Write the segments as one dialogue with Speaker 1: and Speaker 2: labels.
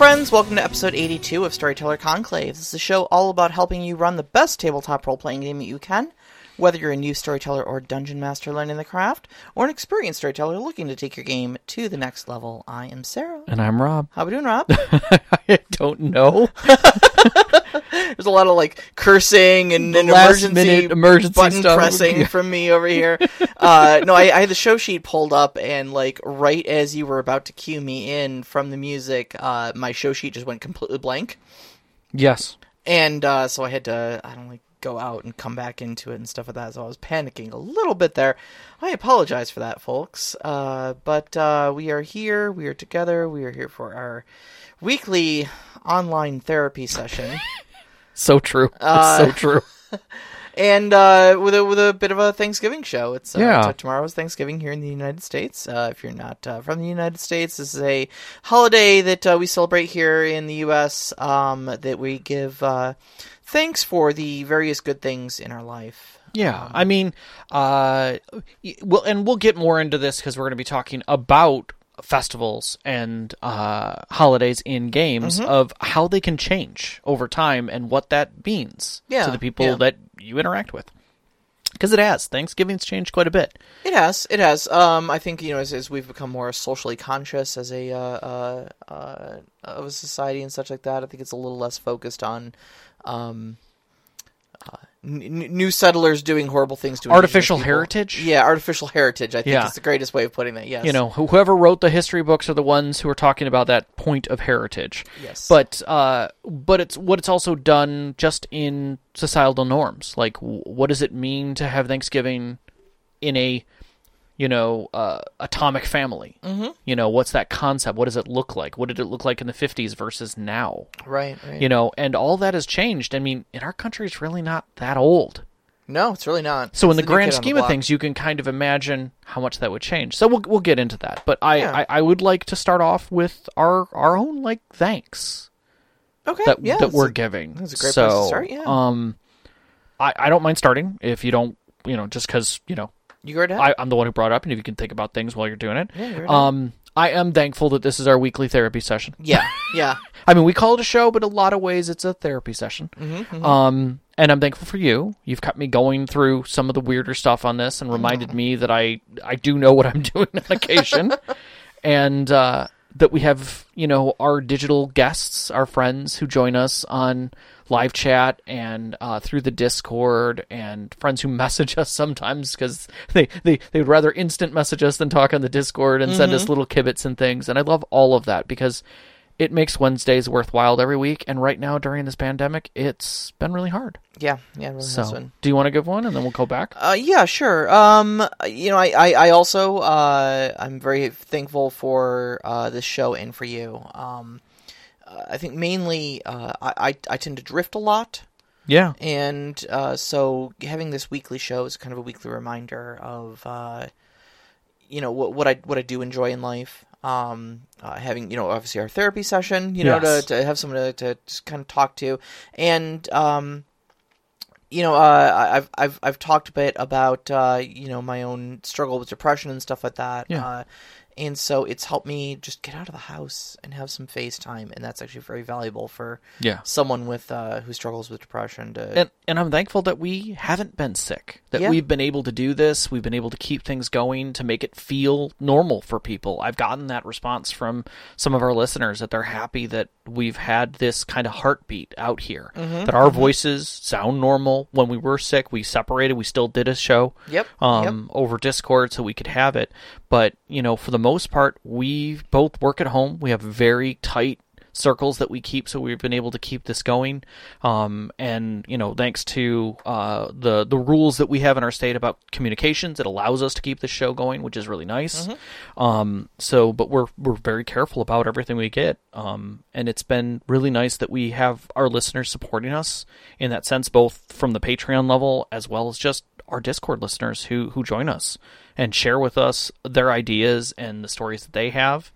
Speaker 1: Friends. Welcome to episode 82 of Storyteller Conclave. This is a show all about helping you run the best tabletop role playing game that you can. Whether you're a new storyteller or dungeon master learning the craft, or an experienced storyteller looking to take your game to the next level, I am Sarah.
Speaker 2: And I'm Rob.
Speaker 1: How we doing, Rob?
Speaker 2: I don't know.
Speaker 1: There's a lot of like cursing and, and emergency,
Speaker 2: minute emergency
Speaker 1: button
Speaker 2: stuff.
Speaker 1: pressing from me over here. uh, no, I, I had the show sheet pulled up, and like right as you were about to cue me in from the music, uh, my show sheet just went completely blank.
Speaker 2: Yes.
Speaker 1: and uh, so I had to I don't like go out and come back into it and stuff like that. So I was panicking a little bit there. I apologize for that, folks. Uh, but uh, we are here. We are together. We are here for our weekly online therapy session,
Speaker 2: So true.
Speaker 1: Uh,
Speaker 2: so true.
Speaker 1: and uh, with a with a bit of a Thanksgiving show. It's uh,
Speaker 2: Yeah.
Speaker 1: t- tomorrow's Thanksgiving here in the United States. Uh, if you're not uh, from the United States, this is a holiday that uh, we celebrate here in the U.S. Um, that we give uh, thanks for the various good things in our life.
Speaker 2: Yeah. I mean, uh, well, and we'll get more into this because we're going to be talking about festivals and uh, holidays in games
Speaker 1: Mm-hmm.
Speaker 2: of how they can change over time and what that means
Speaker 1: Yeah,
Speaker 2: to the people
Speaker 1: yeah.
Speaker 2: that you interact with. Because it has. Thanksgiving's changed quite a bit.
Speaker 1: It has, it has. Um, I think you know as, as we've become more socially conscious as a uh, uh, uh, of a society and such like that. I think it's a little less focused on. Um, uh, n- new settlers doing horrible things to
Speaker 2: Artificial heritage?
Speaker 1: Yeah, artificial heritage. I think
Speaker 2: Yeah.
Speaker 1: is the greatest way of putting that. Yes,
Speaker 2: You know, whoever wrote the history books are the ones who are talking about that point of heritage.
Speaker 1: Yes.
Speaker 2: But uh, but it's what it's also done just in societal norms. Like, what does it mean to have Thanksgiving in a you know uh, atomic family? Mm-hmm. You know, what's that concept? What does it look like? What did it look like in the fifties versus now?
Speaker 1: right, right.
Speaker 2: You know, and all that has changed. I mean, in our country, it's really not that old.
Speaker 1: no, it's really not.
Speaker 2: So in
Speaker 1: It's
Speaker 2: the grand scheme of things, you can kind of imagine how much that would change. So we'll we'll get into that. But I,
Speaker 1: Yeah.
Speaker 2: I, I would like to start off with our our own like thanks
Speaker 1: okay,
Speaker 2: that
Speaker 1: yeah,
Speaker 2: that we're
Speaker 1: a-
Speaker 2: giving.
Speaker 1: that's a great
Speaker 2: so,
Speaker 1: place to start, yeah.
Speaker 2: Um, I I don't mind starting if you don't you know just because you know
Speaker 1: You go ahead.
Speaker 2: I, I'm the one who brought it up, and if you can think about things while you're doing it.
Speaker 1: Yeah, you're
Speaker 2: um, I am thankful that this is our weekly therapy session.
Speaker 1: yeah, yeah.
Speaker 2: I mean, we call it a show, but a lot of ways it's a therapy session.
Speaker 1: Mm-hmm,
Speaker 2: Um, and I'm thankful for you. You've kept me going through some of the weirder stuff on this and reminded me that I I do know what I'm doing on occasion, and uh, that we have you know our digital guests, our friends who join us on live chat and uh, through the Discord, and friends who message us sometimes because they, they they would rather instant message us than talk on the Discord and send us little kibits and things. And I love all of that because it makes Wednesdays worthwhile every week. And right now during this pandemic, it's been really hard.
Speaker 1: Yeah, yeah, really
Speaker 2: So, do you want to give one, and then we'll go back?
Speaker 1: Uh, yeah, sure. Um, you know, I, I, I also, uh, I'm very thankful for, uh, this show and for you. Um, uh, I think mainly, uh, I, I, I tend to drift a lot.
Speaker 2: Yeah,
Speaker 1: And, uh, so having this weekly show is kind of a weekly reminder of, uh, you know, what, what I, what I do enjoy in life. Um, uh, having, you know, obviously our therapy session, you know,
Speaker 2: Yes.
Speaker 1: to, to have someone to, to kind of talk to. And, um, you know, uh, I've I've I've talked a bit about uh, you know my own struggle with depression and stuff like that.
Speaker 2: Yeah.
Speaker 1: And so it's helped me just get out of the house and have some face time, and that's actually very valuable for
Speaker 2: yeah.
Speaker 1: someone with uh, who struggles with depression. To
Speaker 2: And and I'm thankful that we haven't been sick. That
Speaker 1: Yeah.
Speaker 2: we've been able to do this. We've been able to keep things going to make it feel normal for people. I've gotten that response from some of our listeners that they're happy that we've had this kind of heartbeat out here.
Speaker 1: Mm-hmm,
Speaker 2: That our voices sound normal. When we were sick, we separated. We still did a show.
Speaker 1: Yep,
Speaker 2: Um, over Discord so we could have it. But you know, for the most part, we both work at home. We have very tight circles that we keep, so we've been able to keep this going. Um, and you know, thanks to uh, the the rules that we have in our state about communications, it allows us to keep the show going, which is really nice. Um, so, but we're we're very careful about everything we get. Um, and it's been really nice that we have our listeners supporting us in that sense, both from the Patreon level as well as just our Discord listeners who who join us and share with us their ideas and the stories that they have.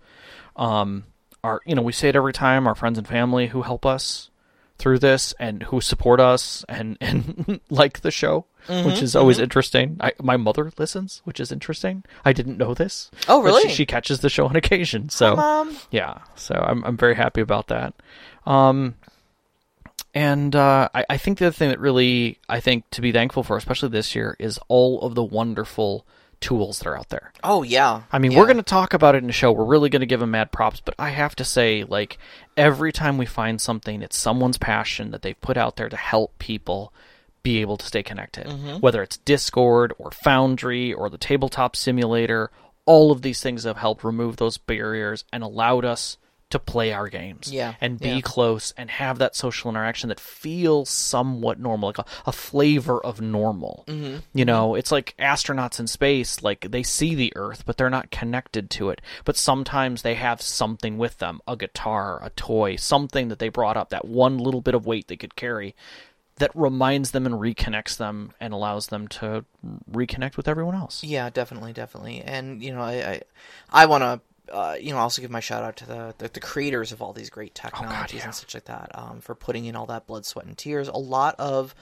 Speaker 2: Um, our you know we say it every time. Our friends and family who help us through this and who support us and and like the show,
Speaker 1: Mm-hmm,
Speaker 2: which is always interesting. I, my mother listens, which is interesting. I didn't know this.
Speaker 1: Oh, really?
Speaker 2: She, she catches the show on occasion. So
Speaker 1: Mom.
Speaker 2: yeah, so I'm I'm very happy about that. Um, and uh, I, I think the other thing that really I think to be thankful for, especially this year, is all of the wonderful tools that are out there.
Speaker 1: Oh yeah.
Speaker 2: I mean,
Speaker 1: Yeah.
Speaker 2: we're going to talk about it in the show. We're really going to give them mad props, but I have to say, like, every time we find something, it's someone's passion that they've put out there to help people be able to stay connected.
Speaker 1: Mm-hmm.
Speaker 2: Whether it's Discord or Foundry or the tabletop simulator, all of these things have helped remove those barriers and allowed us to play our games
Speaker 1: Yeah,
Speaker 2: and be
Speaker 1: yeah.
Speaker 2: close and have that social interaction that feels somewhat normal, like a, a flavor of normal. Mm-hmm. You know, it's like astronauts in space, like they see the Earth, but they're not connected to it. But sometimes they have something with them a guitar, a toy, something that they brought up, that one little bit of weight they could carry that reminds them and reconnects them and allows them to reconnect with everyone else.
Speaker 1: Yeah, definitely, definitely. And you know, I I, I want to. Uh, you know, also give my shout out to the, the the creators of all these great technologies
Speaker 2: yeah.
Speaker 1: and such like that um, for putting in all that blood, sweat, and tears. A lot of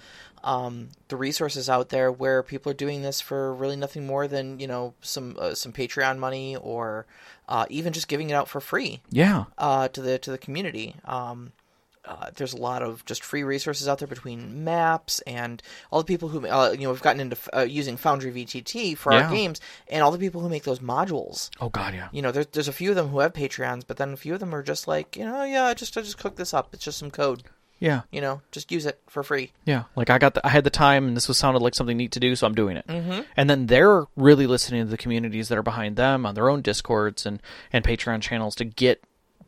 Speaker 1: um, the resources out there where people are doing this for really nothing more than you know some uh, some Patreon money or uh, even just giving it out for free
Speaker 2: Yeah.
Speaker 1: uh, to the to the community. Um, uh, there's a lot of just free resources out there between maps and all the people who uh, you know we've gotten into uh, using Foundry VTT for
Speaker 2: Yeah.
Speaker 1: our games and all the people who make those modules.
Speaker 2: Oh, God, yeah.
Speaker 1: You know, there's there's a few of them who have Patreons, but then a few of them are just like you know, yeah, I just I just cook this up. It's just some code.
Speaker 2: Yeah.
Speaker 1: You know, just use it for free.
Speaker 2: Yeah, like I got the, I had the time, and this was sounded like something neat to do, so I'm doing it. Mm-hmm. And then they're really listening to the communities that are behind them on their own discords and and Patreon channels to get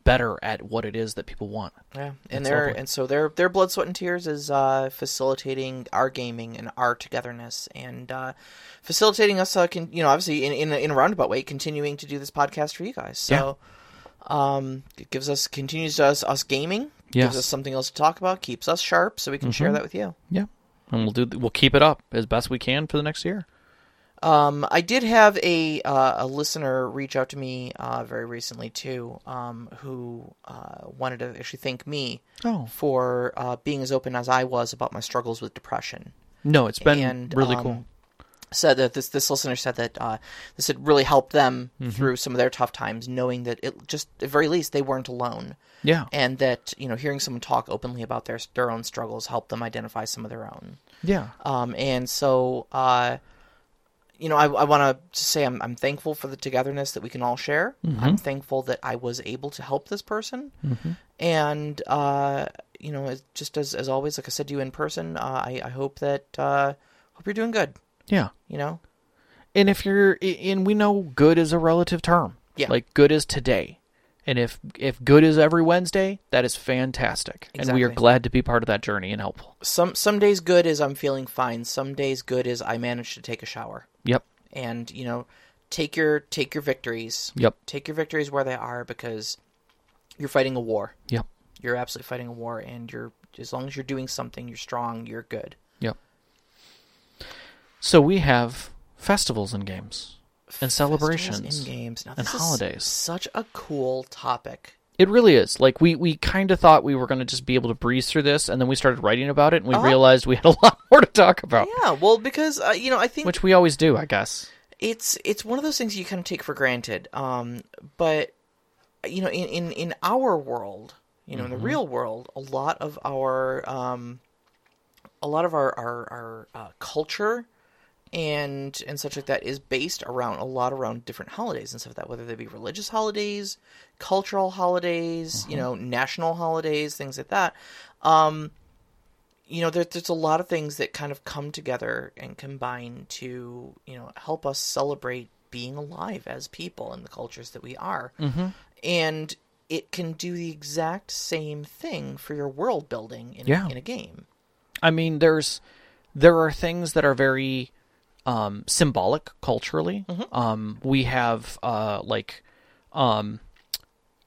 Speaker 2: better at what it is that people want.
Speaker 1: Yeah, and
Speaker 2: That's
Speaker 1: their
Speaker 2: lovely.
Speaker 1: and so their their blood, sweat, and tears is uh, facilitating our gaming and our togetherness, and uh, facilitating us, uh, can, you know, obviously in, in a, in a roundabout way, continuing to do this podcast for you guys. So, um, it gives us continues to us us gaming,
Speaker 2: Yes.
Speaker 1: gives us something else to talk about, keeps us sharp, so we can share that with you.
Speaker 2: Yeah, and we'll do we'll keep it up as best we can for the next year.
Speaker 1: Um, I did have a uh, a listener reach out to me uh, very recently too, um, who uh, wanted to actually thank me
Speaker 2: Oh
Speaker 1: for uh, being as open as I was about my struggles with depression.
Speaker 2: no, it's been
Speaker 1: and
Speaker 2: really
Speaker 1: um,
Speaker 2: cool.
Speaker 1: Said that this this listener said that uh, this had really helped them
Speaker 2: Mm-hmm.
Speaker 1: through some of their tough times, knowing that it just at very least they weren't alone,
Speaker 2: Yeah,
Speaker 1: and that you know hearing someone talk openly about their their own struggles helped them identify some of their own.
Speaker 2: yeah,
Speaker 1: Um, and so, uh, you know, I, I want to say I'm, I'm thankful for the togetherness that we can all share. I'm thankful that I was able to help this person. And, uh, you know, just as, as always, like I said to you in person, uh, I, I hope that, uh, hope you're doing good,
Speaker 2: yeah.
Speaker 1: you know?
Speaker 2: And if you're, and we know good is a relative term.
Speaker 1: Yeah.
Speaker 2: Like good is today. And if if good is every Wednesday, that is fantastic. Exactly. And we are glad to be part of that journey and helpful.
Speaker 1: Some, some days good is I'm feeling fine. Some days good is I managed to take a shower.
Speaker 2: Yep.
Speaker 1: And, you know, take your, take your victories.
Speaker 2: Yep.
Speaker 1: Take your victories where they are because you're fighting a war.
Speaker 2: Yep.
Speaker 1: you're absolutely fighting a war and you're as long as you're doing something you're strong you're good
Speaker 2: Yep. So we have festivals and games and celebrations.
Speaker 1: in games now
Speaker 2: and holidays.
Speaker 1: such a cool topic
Speaker 2: It really is. Like we we kind of thought we were going to just be able to breeze through this, and then we started writing about it, and we
Speaker 1: Uh-huh.
Speaker 2: realized we had a lot more to talk about,
Speaker 1: yeah well because uh, you know i think
Speaker 2: which we always do, I guess.
Speaker 1: it's it's one of those things you kind of take for granted um but you know in in, in our world you know in the real world a lot of our um a lot of our our, our uh, culture and and such like that is based around a lot around different holidays and stuff like that whether they be religious holidays cultural holidays you know national holidays things like that um you know, there, there's a lot of things that kind of come together and combine to, you know, help us celebrate being alive as people in the cultures that we are. Mm-hmm. And it can do the exact same thing for your world building in,
Speaker 2: Yeah.
Speaker 1: in a game.
Speaker 2: I mean, there's there are things that are very um, symbolic culturally. Um, we have uh, like um,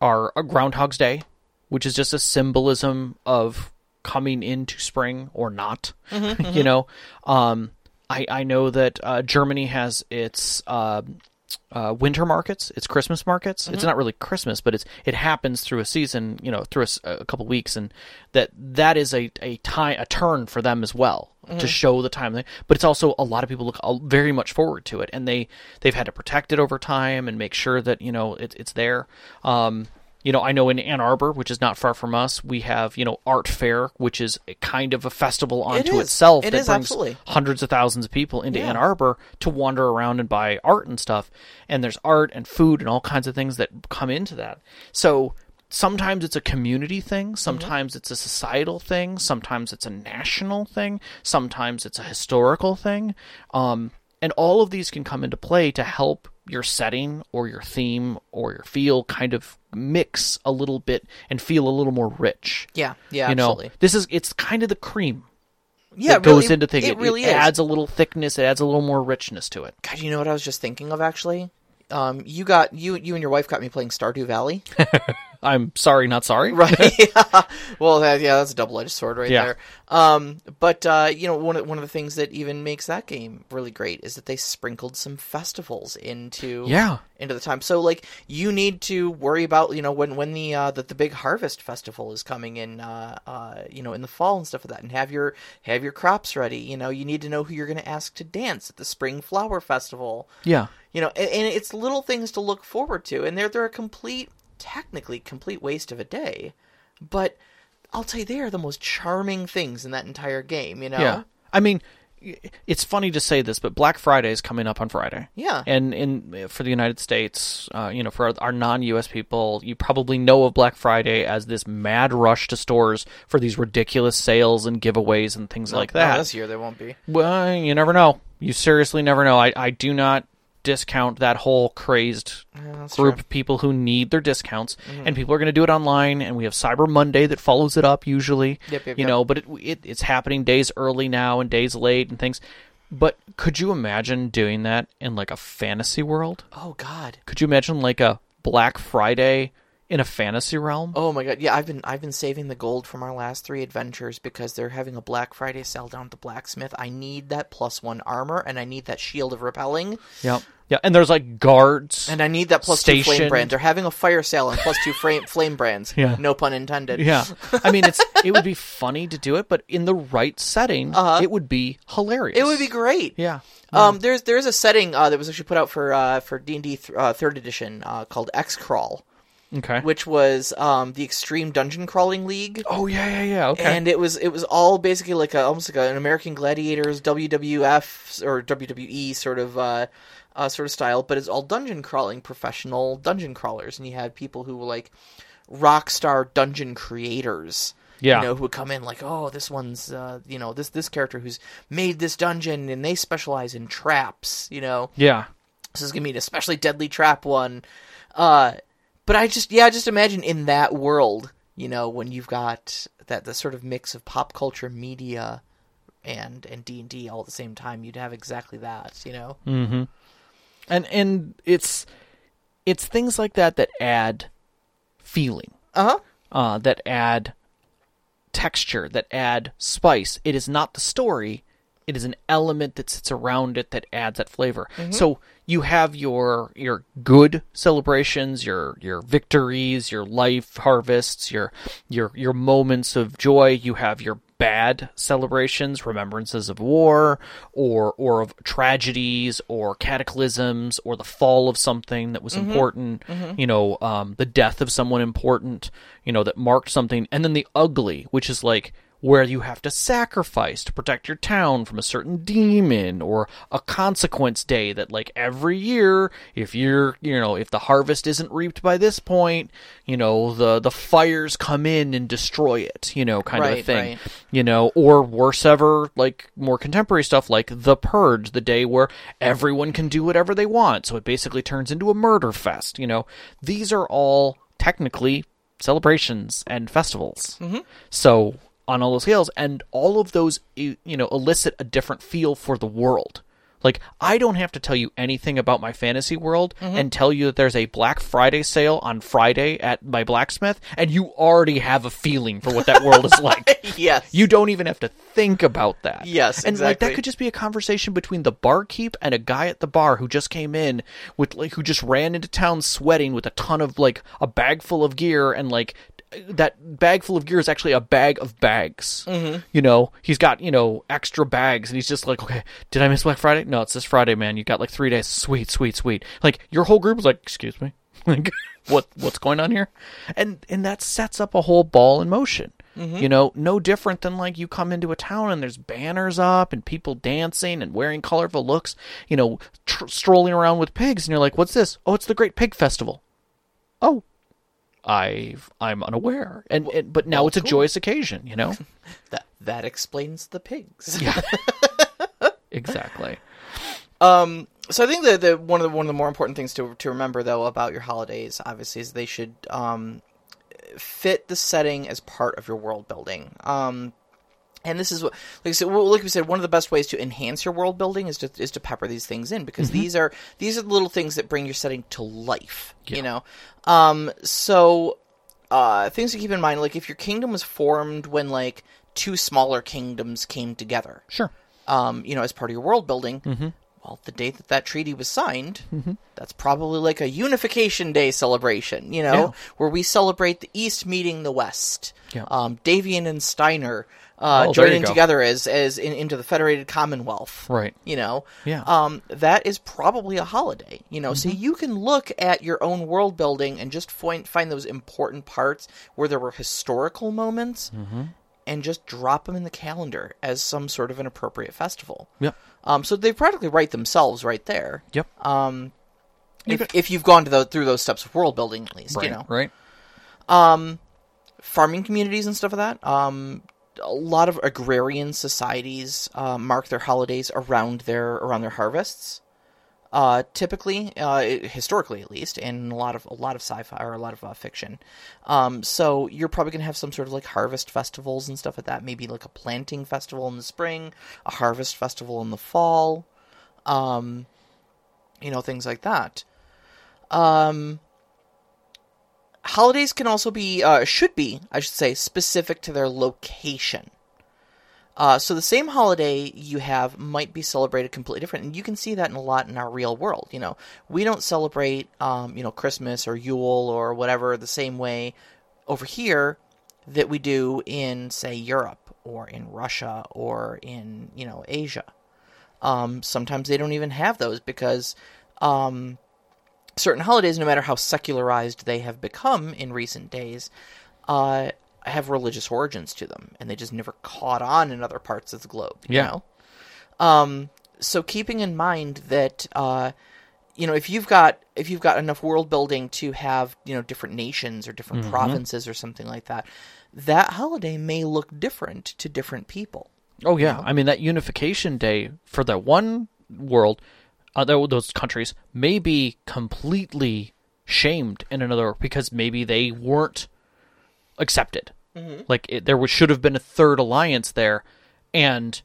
Speaker 2: our, our Groundhog's Day, which is just a symbolism of coming into spring or not. you know, um, I I know that uh, Germany has its uh, uh, winter markets. It's Christmas markets. It's not really Christmas, but it's it happens through a season, you know, through a couple weeks, and that that is a a time a turn for them as well to show the time. But it's also a lot of people look very much forward to it, and they they've had to protect it over time and make sure that you know it, it's there. Um, you know, I know in Ann Arbor, which is not far from us, we have you know Art Fair, which is a kind of a festival unto
Speaker 1: is.
Speaker 2: itself
Speaker 1: It
Speaker 2: that
Speaker 1: is,
Speaker 2: brings
Speaker 1: absolutely.
Speaker 2: hundreds of thousands of people into
Speaker 1: Yeah.
Speaker 2: Ann Arbor to wander around and buy art and stuff. And there's art and food and all kinds of things that come into that. So sometimes it's a community thing, sometimes it's a societal thing, sometimes it's a national thing, sometimes it's a historical thing. Um, and all of these can come into play to help your setting or your theme or your feel kind of mix a little bit and feel a little more rich.
Speaker 1: Yeah, yeah,
Speaker 2: you know,
Speaker 1: absolutely.
Speaker 2: this is it's kind of the cream
Speaker 1: Yeah,
Speaker 2: that goes
Speaker 1: really,
Speaker 2: into things.
Speaker 1: It, really is.
Speaker 2: adds a little thickness. It adds a little more richness to it.
Speaker 1: God, you know what I was just thinking of actually? Um, you got you you and your wife got me playing Stardew Valley,
Speaker 2: I'm sorry, not sorry.
Speaker 1: right? yeah. Well, that, yeah, that's a double edged sword right
Speaker 2: Yeah.
Speaker 1: there. Um, but uh, you know, one of, one of the things that even makes that game really great is that they sprinkled some festivals into
Speaker 2: Yeah.
Speaker 1: into the time. So like you need to worry about you know when when the uh, the, the big harvest festival is coming in uh, uh, you know in the fall and stuff like that, and have your have your crops ready. You know you need to know who you're going to ask to dance at the spring flower festival.
Speaker 2: Yeah.
Speaker 1: You know, and, and it's little things to look forward to, and they're they're a complete, technically complete waste of a day, but I'll tell you they are the most charming things in that entire game. You know,
Speaker 2: Yeah. I mean, it's funny to say this, but Black Friday is coming up on Friday.
Speaker 1: Yeah.
Speaker 2: And in for the United States, uh, you know, for our, our non-U.S. people, you probably know of Black Friday as this mad rush to stores for these ridiculous sales and giveaways and things like
Speaker 1: No,
Speaker 2: that.
Speaker 1: this year there won't be.
Speaker 2: Well, you never know. You seriously never know. I, I do not discount that whole crazed
Speaker 1: that's
Speaker 2: group
Speaker 1: true. Mm-hmm.
Speaker 2: of people who need their discounts, and people are going to do it online. And we have Cyber Monday that follows it up usually.
Speaker 1: Yep, yep,
Speaker 2: you
Speaker 1: yep.
Speaker 2: know, but it, it it's happening days early now and days late and things. But could you imagine doing that in like a fantasy world?
Speaker 1: Oh God.
Speaker 2: Could you imagine like a Black Friday in a fantasy realm?
Speaker 1: Oh my god, yeah, I've been I've been saving the gold from our last three adventures because they're having a Black Friday sale down at the blacksmith. I need that plus one armor and I need that shield of repelling
Speaker 2: Yeah, yeah. And there's like guards.
Speaker 1: and I need that plus two flame brands. They're having a fire sale on plus two flame flame brands.
Speaker 2: Yeah.
Speaker 1: No pun intended.
Speaker 2: Yeah, I mean, it's it would be funny to do it, but in the right setting,
Speaker 1: Uh-huh.
Speaker 2: it would be hilarious.
Speaker 1: It would be great.
Speaker 2: Yeah,
Speaker 1: Um, there's there's a setting uh, that was actually put out for uh, for D and D th- uh, third edition uh, called Xcrawl,
Speaker 2: okay.
Speaker 1: which was um, the Extreme Dungeon Crawling League.
Speaker 2: oh yeah, yeah, yeah. Okay.
Speaker 1: and it was it was all basically like a, almost like an American Gladiators WWF or WWE sort of uh, uh, sort of style, but it's all dungeon crawling professional dungeon crawlers, and you had people who were like rock star dungeon creators.
Speaker 2: Yeah.
Speaker 1: you know, who would come in like, oh, this one's, uh, you know, this this character who's made this dungeon, and they specialize in traps. You know,
Speaker 2: yeah,
Speaker 1: this is gonna be an especially deadly trap one. Uh, but I just yeah, just imagine in that world, you know, when you've got that the sort of mix of pop culture media and and D and D all at the same time, you'd have exactly that, you know.
Speaker 2: and and it's it's things like that that add feeling,
Speaker 1: Uh huh.
Speaker 2: uh, that add texture, that add spice. It is not the story. It is an element that sits around it that adds that flavor. Mm-hmm. So you have your your good celebrations, your your victories, your life harvests, your your your moments of joy. You have your bad celebrations, remembrances of war, or or of tragedies, or cataclysms, or the fall of something that was mm-hmm. important. Mm-hmm. You know, um, the death of someone important. You know, that marked something, and then the ugly, which is like where you have to sacrifice to protect your town from a certain demon or a consequence day that like every year if you're you know if the harvest isn't reaped by this point you know the the fires come in and destroy it you know kind of a thing
Speaker 1: right.
Speaker 2: you know or worse ever like more contemporary stuff like the purge the day where everyone can do whatever they want so it basically turns into a murder fest you know these are all technically celebrations and festivals
Speaker 1: Mm-hmm.
Speaker 2: so on all those scales and all of those you know elicit a different feel for the world Like, I don't have to tell you anything about my fantasy world
Speaker 1: Mm-hmm.
Speaker 2: and tell you that there's a Black Friday sale on Friday at my blacksmith, and you already have a feeling for what that world is like.
Speaker 1: yes.
Speaker 2: You don't even have to think about that.
Speaker 1: Yes,
Speaker 2: and like
Speaker 1: exactly.
Speaker 2: that could just be a conversation between the barkeep and a guy at the bar who just came in with like who just ran into town sweating with a ton of like a bag full of gear and like that bag full of gear is actually a bag of bags. Mm-hmm. You know, he's got you know extra bags, and he's just like, okay, did I miss Black Friday? No, it's this Friday, man. You got like three days. Sweet, sweet, sweet. Like your whole group is like, excuse me, like what what's going on here? And and that sets up a whole ball in motion. You know, no different than like you come into a town and there's banners up and people dancing and wearing colorful looks, you know, tr- strolling around with pigs, and you're like, "What's this? Oh, it's the Great Pig Festival." Oh, I've I'm unaware, and, and but now
Speaker 1: well,
Speaker 2: it's a
Speaker 1: cool.
Speaker 2: joyous occasion, you know.
Speaker 1: that that explains the pigs.
Speaker 2: Yeah, exactly.
Speaker 1: Um, so I think that the one of the one of the more important things to to remember though about your holidays, obviously, is they should um, fit the setting as part of your world building. Um, and this is what, like I said, well, like we said, one of the best ways to enhance your world building is to is to pepper these things in because these are these are the little things that bring your setting to life. You know, um, so uh, things to keep in mind, like if your kingdom was formed when like two smaller kingdoms came together,
Speaker 2: Sure.
Speaker 1: um, you know, as part of your world building.
Speaker 2: Mm-hmm.
Speaker 1: Well, the date that that treaty was signed, that's probably like a Unification Day celebration, you know,
Speaker 2: Yeah.
Speaker 1: where we celebrate the East meeting the West.
Speaker 2: Yeah.
Speaker 1: Um, Davion and Steiner uh,
Speaker 2: Oh,
Speaker 1: joining together as as in, into the Federated Commonwealth.
Speaker 2: Right.
Speaker 1: You know,
Speaker 2: Yeah.
Speaker 1: um, that is probably a holiday. You know,
Speaker 2: Mm-hmm.
Speaker 1: so you can look at your own world building and just find find those important parts where there were historical moments,
Speaker 2: Mm-hmm.
Speaker 1: and just drop them in the calendar as some sort of an appropriate festival.
Speaker 2: Yep.
Speaker 1: Um, so they practically write themselves right there.
Speaker 2: Yep.
Speaker 1: Um, if, if you've gone to the, through those steps of world building, at least,
Speaker 2: right.
Speaker 1: you know,
Speaker 2: Right.
Speaker 1: Um, farming communities and stuff like that. Um, a lot of agrarian societies uh, mark their holidays around their around their harvests. Uh, typically, uh, historically at least, and a lot of a lot of sci-fi or a lot of uh, fiction. Um, so you're probably gonna have some sort of like harvest festivals and stuff like that. Maybe like a planting festival in the spring, a harvest festival in the fall. Um, you know things like that. Um, holidays can also be uh, should be i should say specific to their location. Uh, so the same holiday you have might be celebrated completely different and you can see that in a lot in our real world you know. We don't celebrate um, you know christmas or yule or whatever the same way over here that we do in say europe or in russia or in you know asia. Um, sometimes they don't even have those because um, certain holidays, no matter how secularized they have become in recent days, uh, have religious origins to them, and they just never caught on in other parts of the globe. You
Speaker 2: Yeah.
Speaker 1: know? Um, so keeping in mind that, uh, you know, if you've got if you've got enough world building to have you know different nations or different provinces or something like that, that holiday may look different to different people.
Speaker 2: Oh yeah, I mean that unification day for that one world, uh, those countries may be completely shamed in another because maybe they weren't accepted. Like it, there was, should have been a third alliance there, and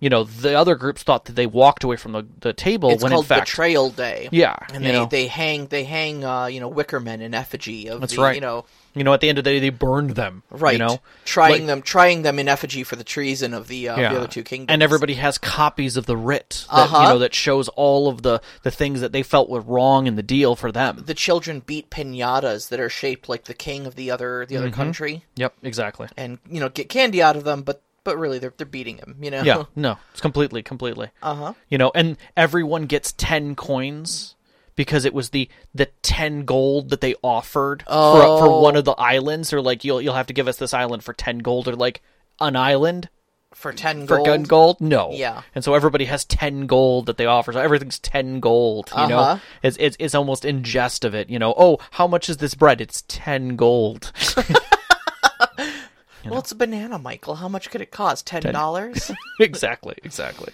Speaker 2: you know the other groups thought that they walked away from the, the table
Speaker 1: It's
Speaker 2: when
Speaker 1: called
Speaker 2: in fact
Speaker 1: Betrayal Day.
Speaker 2: Yeah,
Speaker 1: and they,
Speaker 2: know.
Speaker 1: they hang they hang uh, you know wickermen in effigy of
Speaker 2: That's
Speaker 1: the,
Speaker 2: right.
Speaker 1: you know
Speaker 2: you know at the end of the day they burned them
Speaker 1: right
Speaker 2: you know
Speaker 1: trying
Speaker 2: Like-
Speaker 1: them trying them in effigy for the treason of the, uh, the other two kingdoms
Speaker 2: And everybody has copies of the writ that
Speaker 1: Uh-huh.
Speaker 2: you know that shows all of the the things that they felt were wrong in the deal for them.
Speaker 1: the children beat pinatas that are shaped like the king of the other the other
Speaker 2: Mm-hmm.
Speaker 1: country
Speaker 2: Yep, exactly.
Speaker 1: and you know get candy out of them but but really they're they're beating him you know
Speaker 2: Yeah, no, it's completely, completely.
Speaker 1: uh huh
Speaker 2: You know, and everyone gets ten coins because it was the the ten gold that they offered for
Speaker 1: Oh.
Speaker 2: for one of the islands. Or like you'll you'll have to give us this island for ten gold, or like an island
Speaker 1: for ten
Speaker 2: for
Speaker 1: gold.
Speaker 2: gun gold. No,
Speaker 1: Yeah.
Speaker 2: and so everybody has ten gold that they offer. So everything's ten gold. You
Speaker 1: Uh-huh.
Speaker 2: know, it's, it's it's almost in jest of it. You know, oh, how much is this bread? It's ten gold.
Speaker 1: Well, it's a banana, Michael. How much could it cost? Ten dollars.
Speaker 2: exactly, exactly.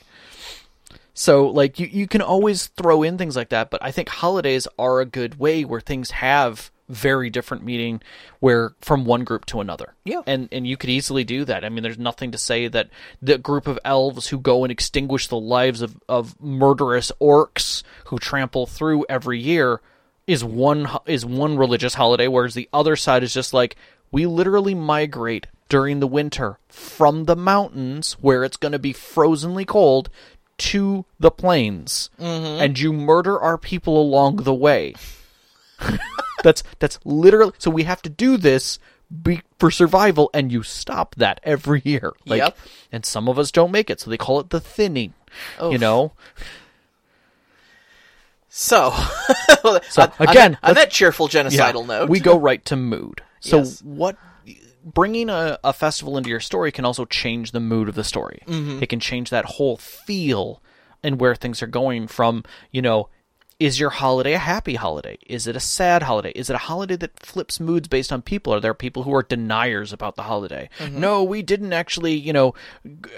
Speaker 2: So like you you can always throw in things like that, but I think holidays are a good way where things have very different meaning where from one group to another.
Speaker 1: Yeah.
Speaker 2: And and you could easily do that. I mean there's nothing to say that the group of elves who go and extinguish the lives of, of murderous orcs who trample through every year is one is one religious holiday whereas the other side is just like we literally migrate during the winter from the mountains where it's going to be frozenly cold to the plains. Mm-hmm. And you murder our people along the way. That's that's literally so we have to do this be, for survival and you stop that every year. Like
Speaker 1: Yep.
Speaker 2: and some of us don't make it so they call it the thinning you know?
Speaker 1: So,
Speaker 2: So,
Speaker 1: on- on
Speaker 2: again,
Speaker 1: that- on, that cheerful genocidal note,
Speaker 2: we go right to mood. So
Speaker 1: Yes.
Speaker 2: what bringing a, a festival into your story can also change the mood of the story.
Speaker 1: Mm-hmm.
Speaker 2: It can change that whole feel and where things are going from, you know, is your holiday a happy holiday? Is it a sad holiday? Is it a holiday that flips moods based on people? Are there people who are deniers about the holiday?
Speaker 1: Mm-hmm.
Speaker 2: No, we didn't actually, you know,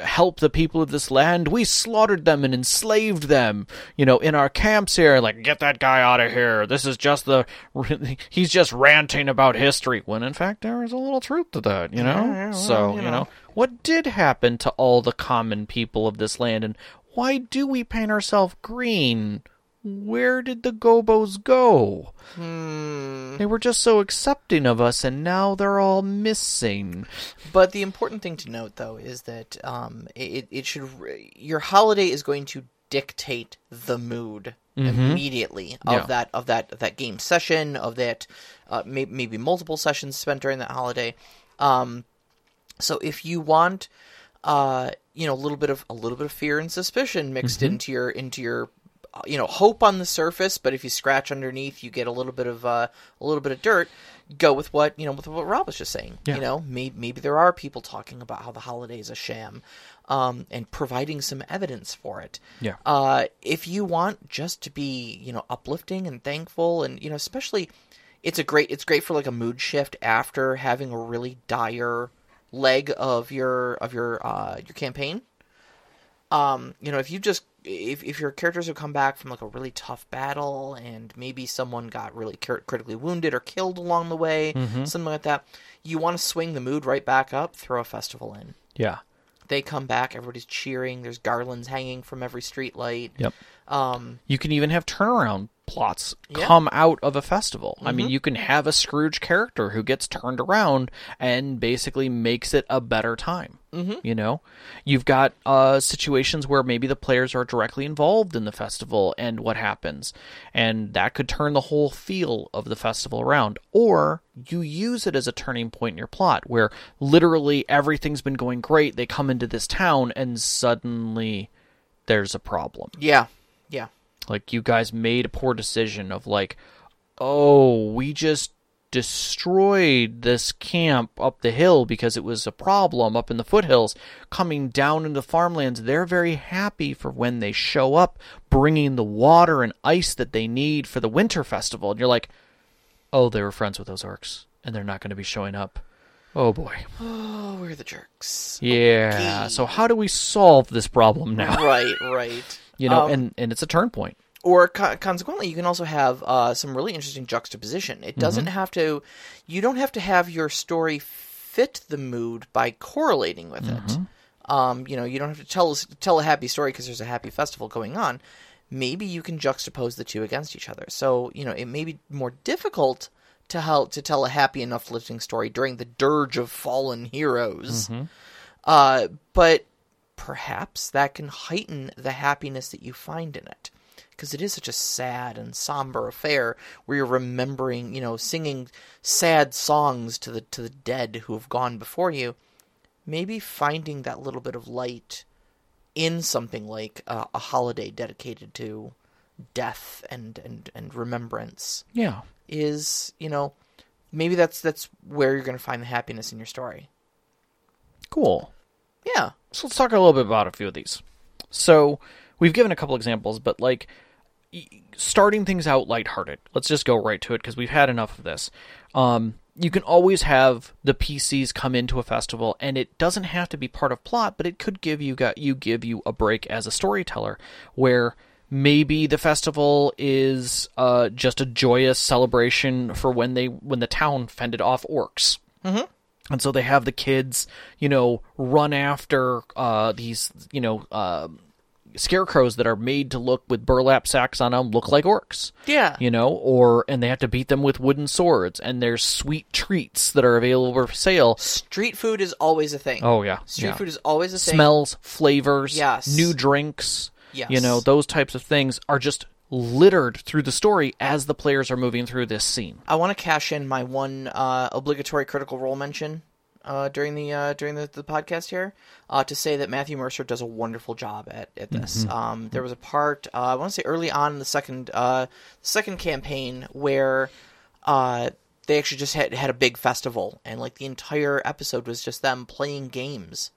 Speaker 2: help the people of this land. We slaughtered them and enslaved them, you know, in our camps here. Like, get that guy out of here. This is just the, he's just ranting about history. When in fact, there is a little truth to that, you know?
Speaker 1: yeah, well,
Speaker 2: so,
Speaker 1: you
Speaker 2: you
Speaker 1: know.
Speaker 2: know, what did happen to all the common people of this land and why do we paint ourselves green? Where did the gobos go?
Speaker 1: Hmm.
Speaker 2: They were just so accepting of us, and now they're all missing.
Speaker 1: But the important thing to note, though, is that um, it, it should your holiday is going to dictate the mood immediately of
Speaker 2: Yeah.
Speaker 1: that of that of that game session of that uh, may, maybe multiple sessions spent during that holiday. Um, so if you want, uh, you know, a little bit of a little bit of fear and suspicion mixed into your into your you know hope on the surface, but if you scratch underneath, you get a little bit of uh, a little bit of dirt. Go with what you know with what Rob was just saying.
Speaker 2: Yeah.
Speaker 1: You know, maybe maybe there are people talking about how the holiday is a sham, um, and providing some evidence for it.
Speaker 2: Yeah.
Speaker 1: Uh, if you want just to be you know uplifting and thankful, and you know especially, it's a great it's great for like a mood shift after having a really dire leg of your of your uh, your campaign um, you know, if you just if if your characters have come back from like a really tough battle and maybe someone got really critically wounded or killed along the way, something like that, you want to swing the mood right back up, throw a festival in.
Speaker 2: Yeah.
Speaker 1: They come back, everybody's cheering. There's garlands hanging from every street light.
Speaker 2: Yep.
Speaker 1: Um,
Speaker 2: You can even have turnaround plots
Speaker 1: Yeah. Mm-hmm.
Speaker 2: come out of a festival. I mean, you can have a Scrooge character who gets turned around and basically makes it a better time. Mm-hmm. You know, you've got uh, situations where maybe the players are directly involved in the festival and what happens, and that could turn the whole feel of the festival around. Or you use it as a turning point in your plot where literally everything's been going great. They come into this town and suddenly there's a problem
Speaker 1: yeah, yeah,
Speaker 2: like you guys made a poor decision of like oh we just destroyed this camp up the hill because it was a problem up in the foothills coming down into farmlands they're very happy for when they show up bringing the water and ice that they need for the winter festival and you're like oh they were friends with those orcs and they're not going to be showing up oh boy
Speaker 1: Oh, we're the jerks.
Speaker 2: yeah
Speaker 1: Okay.
Speaker 2: so how do we solve this problem now
Speaker 1: right, right.
Speaker 2: You know
Speaker 1: Um,
Speaker 2: and and it's a turn point
Speaker 1: or co- consequently you can also have uh, some really interesting juxtaposition it doesn't
Speaker 2: Mm-hmm.
Speaker 1: have to you don't have to have your story fit the mood by correlating with it
Speaker 2: Mm-hmm.
Speaker 1: um, you know you don't have to tell tell a happy story because there's a happy festival going on maybe you can juxtapose the two against each other so you know it may be more difficult to help to tell a happy enough lifting story during the dirge of fallen heroes
Speaker 2: Mm-hmm.
Speaker 1: uh, but perhaps that can heighten the happiness that you find in it because it is such a sad and somber affair where you're remembering, you know, singing sad songs to the to the dead who have gone before you. Maybe finding that little bit of light in something like uh, a holiday dedicated to death and and and remembrance
Speaker 2: yeah
Speaker 1: is, you know, maybe that's that's where you're going to find the happiness in your story.
Speaker 2: cool
Speaker 1: Yeah.
Speaker 2: So let's talk a little bit about a few of these. So we've given a couple examples, but like starting things out lighthearted. Let's just go right to it because we've had enough of this. Um, you can always have the PCs come into a festival, and it doesn't have to be part of plot, but it could give you got you give you a break as a storyteller, where maybe the festival is uh, just a joyous celebration for when they when the town fended off orcs. Mm-hmm. And so they have the kids, you know, run after uh, these, you know, uh, scarecrows that are made to look with burlap sacks on them look like orcs.
Speaker 1: Yeah.
Speaker 2: You know, or and they have to beat them with wooden swords. And there's sweet treats that are available for sale.
Speaker 1: Street food is always a thing.
Speaker 2: Oh yeah,
Speaker 1: Street
Speaker 2: yeah.
Speaker 1: food is always a thing.
Speaker 2: smells, flavors,
Speaker 1: Yes.
Speaker 2: new drinks.
Speaker 1: Yes.
Speaker 2: You know, those types of things are just littered through the story as the players are moving through this scene.
Speaker 1: I want to cash in my one uh, obligatory critical role mention uh, during the uh, during the, the podcast here uh, to say that Matthew Mercer does a wonderful job at, at this. Um, there was a part uh, I want to say early on in the second uh, second campaign where uh, they actually just had had a big festival and like the entire episode was just them playing games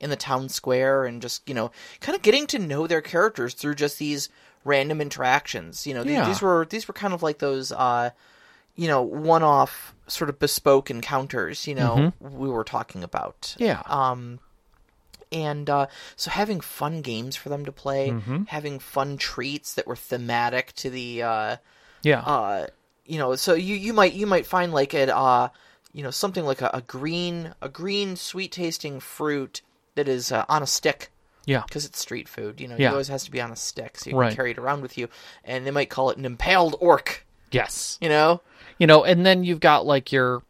Speaker 1: in the town square and just you know kind of getting to know their characters through just these random interactions. You know,
Speaker 2: Yeah.
Speaker 1: these were these were kind of like those. Uh, you know, one-off sort of bespoke encounters. You know, we were talking about.
Speaker 2: Yeah.
Speaker 1: Um, and uh, so having fun games for them to play,
Speaker 2: Mm-hmm.
Speaker 1: having fun treats that were thematic to the, uh,
Speaker 2: yeah.
Speaker 1: uh, you know, so you you might you might find like it, uh, you know, something like a, a green a green sweet tasting fruit that is uh, on a stick
Speaker 2: yeah.
Speaker 1: because it's street food. You know,
Speaker 2: Yeah.
Speaker 1: it always has to be on a stick, so you
Speaker 2: Right.
Speaker 1: can carry it around with you. And they might call it an impaled orc.
Speaker 2: Yes.
Speaker 1: You know,
Speaker 2: you know and then you've got like your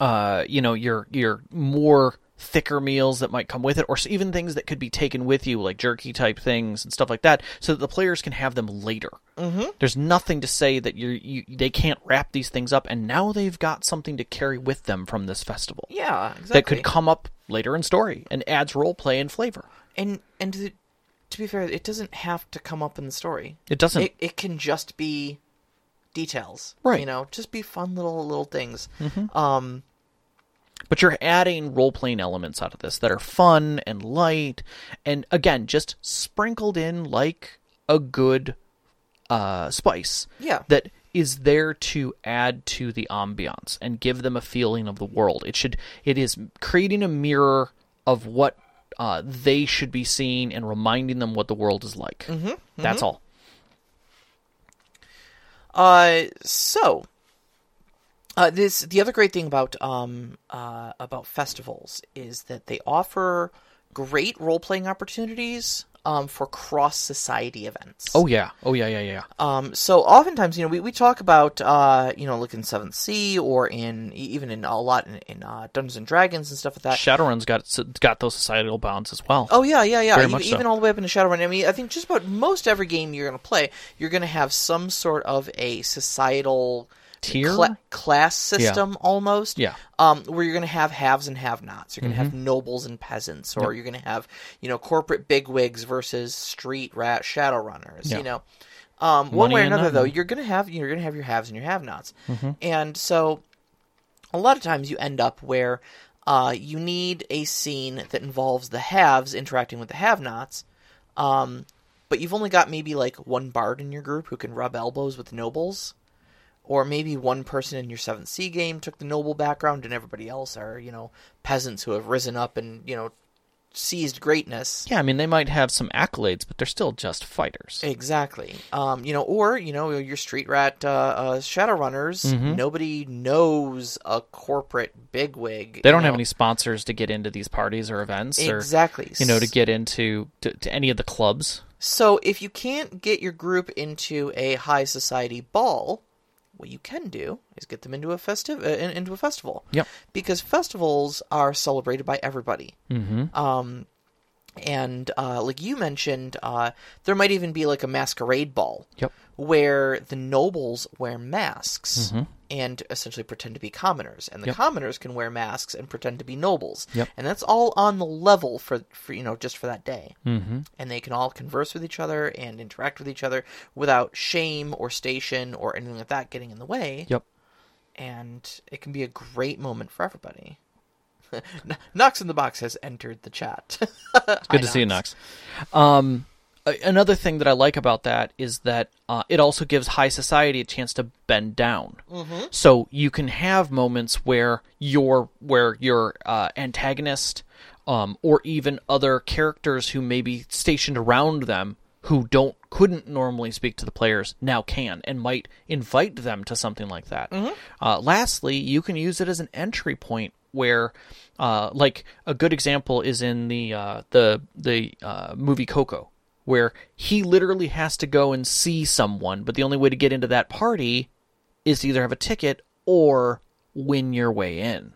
Speaker 2: uh you know your your more thicker meals that might come with it or even things that could be taken with you like jerky type things and stuff like that so that the players can have them later mm-hmm. there's nothing to say that you're you they can't wrap these things up and now they've got something to carry with them from this festival
Speaker 1: yeah, exactly.
Speaker 2: that could come up later in story and adds role play and flavor
Speaker 1: and and to, to be fair, it doesn't have to come up in the story.
Speaker 2: it doesn't
Speaker 1: It it can just be details,
Speaker 2: Right.
Speaker 1: You know, just be fun little little things. Um,
Speaker 2: but you're adding role playing elements out of this that are fun and light and again just sprinkled in like a good uh, spice
Speaker 1: Yeah.
Speaker 2: that is there to add to the ambiance and give them a feeling of the world. It should it is creating a mirror of what uh, they should be seeing and reminding them what the world is like. Mm-hmm, that's all.
Speaker 1: Uh, so uh, this the other great thing about um uh about festivals is that they offer great role playing opportunities um for cross society events.
Speaker 2: oh yeah oh yeah yeah yeah
Speaker 1: Um, so oftentimes, you know, we, we talk about, uh, you know, like in Seventh Sea or in even in a lot in, in uh, Dungeons and Dragons and stuff like that.
Speaker 2: shadowrun's got got those societal bounds as well
Speaker 1: Oh yeah, yeah, yeah.
Speaker 2: Very
Speaker 1: even,
Speaker 2: much so.
Speaker 1: even all the way up into Shadowrun. I mean, I think just about most every game you're going to play, you're going to have some sort of a societal
Speaker 2: Tier?
Speaker 1: cla- class system almost.
Speaker 2: Yeah.
Speaker 1: Um, where you're going to have haves and have-nots. You're going to have nobles and peasants, or you're going to have you know corporate bigwigs versus street rat shadowrunners.
Speaker 2: Yeah.
Speaker 1: You know. Um, one way or another, though, you're gonna have you're gonna have your haves and your have-nots,
Speaker 2: Mm-hmm.
Speaker 1: and so a lot of times you end up where uh, you need a scene that involves the haves interacting with the have-nots, um, but you've only got maybe like one bard in your group who can rub elbows with nobles, or maybe one person in your Seventh Sea game took the noble background, and everybody else are you know peasants who have risen up and you know seized greatness.
Speaker 2: Yeah, I mean they might have some accolades, but they're still just fighters.
Speaker 1: Exactly. Um, you know, or you know, your street rat uh, uh, Shadowrunners.
Speaker 2: Mm-hmm.
Speaker 1: Nobody knows a corporate bigwig.
Speaker 2: They don't have
Speaker 1: know.
Speaker 2: any sponsors to get into these parties or events,
Speaker 1: Exactly.
Speaker 2: or you know, to get into to, to any of the clubs.
Speaker 1: So if you can't get your group into a high society ball, what you can do is get them into a festive uh, into a festival.
Speaker 2: Yep.
Speaker 1: Because festivals are celebrated by everybody.
Speaker 2: Mm-hmm.
Speaker 1: Um, and uh, like you mentioned, uh, there might even be like a masquerade ball.
Speaker 2: Yep.
Speaker 1: Where the nobles wear masks
Speaker 2: Mm-hmm.
Speaker 1: And essentially pretend to be commoners, and the
Speaker 2: Yep.
Speaker 1: commoners can wear masks and pretend to be nobles.
Speaker 2: Yep.
Speaker 1: And that's all on the level for, for you know just for that day.
Speaker 2: Mm-hmm.
Speaker 1: And they can all converse with each other and interact with each other without shame or station or anything like that getting in the way.
Speaker 2: Yep.
Speaker 1: And it can be a great moment for everybody. Knox in the box has entered the chat.
Speaker 2: Good to see you, Knox. Um, another thing that I like about that is that uh, it also gives high society a chance to bend down. Mm-hmm. So you can have moments where your where your uh, antagonist um, or even other characters who may be stationed around them who don't couldn't normally speak to the players now can and might invite them to something like that. Uh, lastly, you can use it as an entry point where, uh, like a good example is in the uh, the the uh, movie Coco, where he literally has to go and see someone, but the only way to get into that party is to either have a ticket or win your way in.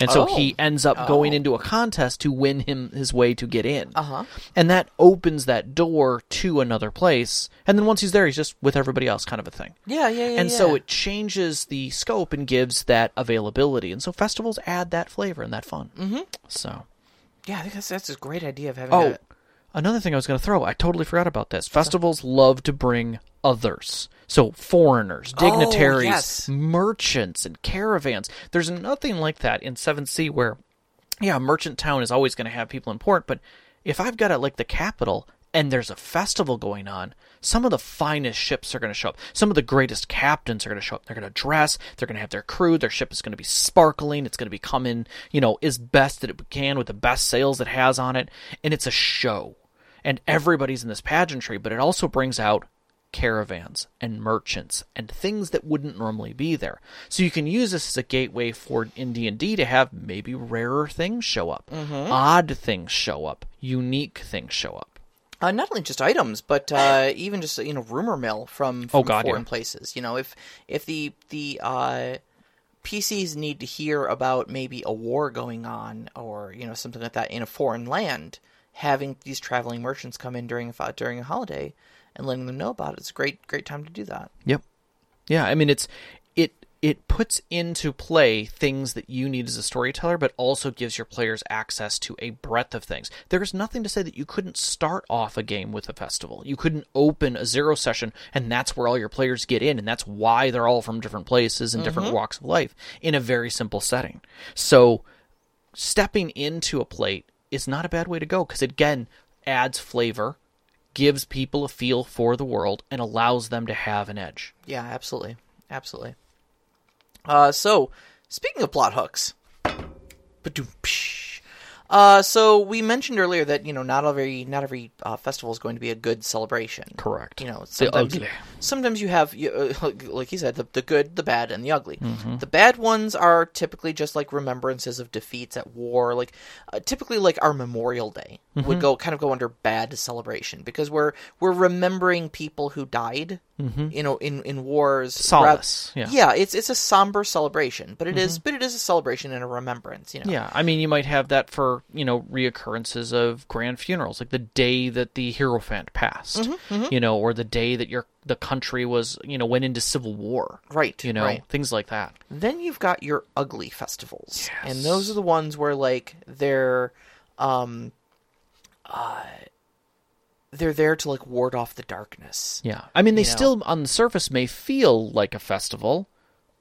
Speaker 2: And so
Speaker 1: Oh.
Speaker 2: he ends up going into a contest to win him his way to get in.
Speaker 1: Uh-huh.
Speaker 2: And that opens that door to another place. And then once he's there, he's just with everybody else, kind of a thing.
Speaker 1: Yeah, yeah, yeah.
Speaker 2: and so it changes the scope and gives that availability. And so festivals add that flavor and that fun. Mm-hmm. So,
Speaker 1: yeah, I think that's that's a great idea of having.
Speaker 2: oh,
Speaker 1: a-
Speaker 2: another thing I was going to throw, I totally forgot about this. Festivals love to bring others. So foreigners, oh, dignitaries,
Speaker 1: yes.
Speaker 2: merchants, and caravans. There's nothing like that in 7th Sea where, yeah, merchant town is always going to have people in port, but if I've got it like the capital and there's a festival going on, some of the finest ships are going to show up. Some of the greatest captains are going to show up. They're going to dress. They're going to have their crew. Their ship is going to be sparkling. It's going to be coming, you know, as best that it can with the best sails it has on it. And it's a show. And everybody's in this pageantry, but it also brings out caravans and merchants and things that wouldn't normally be there. So you can use this as a gateway for in D&D to have maybe rarer things show up, odd things show up, unique things show up.
Speaker 1: Uh, not only just items, but uh, even just you know rumor mill from, from
Speaker 2: Oh, God,
Speaker 1: foreign
Speaker 2: yeah.
Speaker 1: places. You know, if if the the uh, PCs need to hear about maybe a war going on or you know something like that in a foreign land, having these traveling merchants come in during a during a holiday and letting them know about it, it's a great great time to do that.
Speaker 2: Yep. Yeah, I mean it's it it puts into play things that you need as a storyteller, but also gives your players access to a breadth of things. There is nothing to say that you couldn't start off a game with a festival. You couldn't open a zero session and that's where all your players get in, and that's why they're all from different places and different mm-hmm. walks of life in a very simple setting. So stepping into a plate is not a bad way to go because it again adds flavor, gives people a feel for the world, and allows them to have an edge.
Speaker 1: Yeah, absolutely, absolutely. Uh, so speaking of plot hooks, Ba-doom-psh. Uh, so we mentioned earlier that you know not every not every uh, festival is going to be a good celebration.
Speaker 2: Correct.
Speaker 1: You know,
Speaker 2: The
Speaker 1: sometimes
Speaker 2: ugly.
Speaker 1: sometimes you have you, uh, like he said the, the good, the bad, and the ugly.
Speaker 2: Mm-hmm.
Speaker 1: The bad ones are typically just like remembrances of defeats at war. Like uh, typically, like our Memorial Day
Speaker 2: Mm-hmm.
Speaker 1: would go kind of go under bad celebration because we're we're remembering people who died. You know, in in wars.
Speaker 2: Mm-hmm. Solace,
Speaker 1: ra-
Speaker 2: yeah.
Speaker 1: yeah, it's it's a somber celebration, but it is but it is a celebration and a remembrance. You know.
Speaker 2: Yeah, I mean, you might have that for you know reoccurrences of grand funerals, like the day that the Hierophant passed,
Speaker 1: Mm-hmm,
Speaker 2: you know, or the day that your the country was you know went into civil war,
Speaker 1: Right,
Speaker 2: You know,
Speaker 1: right.
Speaker 2: things like that.
Speaker 1: Then you've got your ugly festivals, and those are the ones where like they're, um, uh, they're there to like ward off the darkness.
Speaker 2: Yeah, I mean, they
Speaker 1: You know.
Speaker 2: still on the surface may feel like a festival,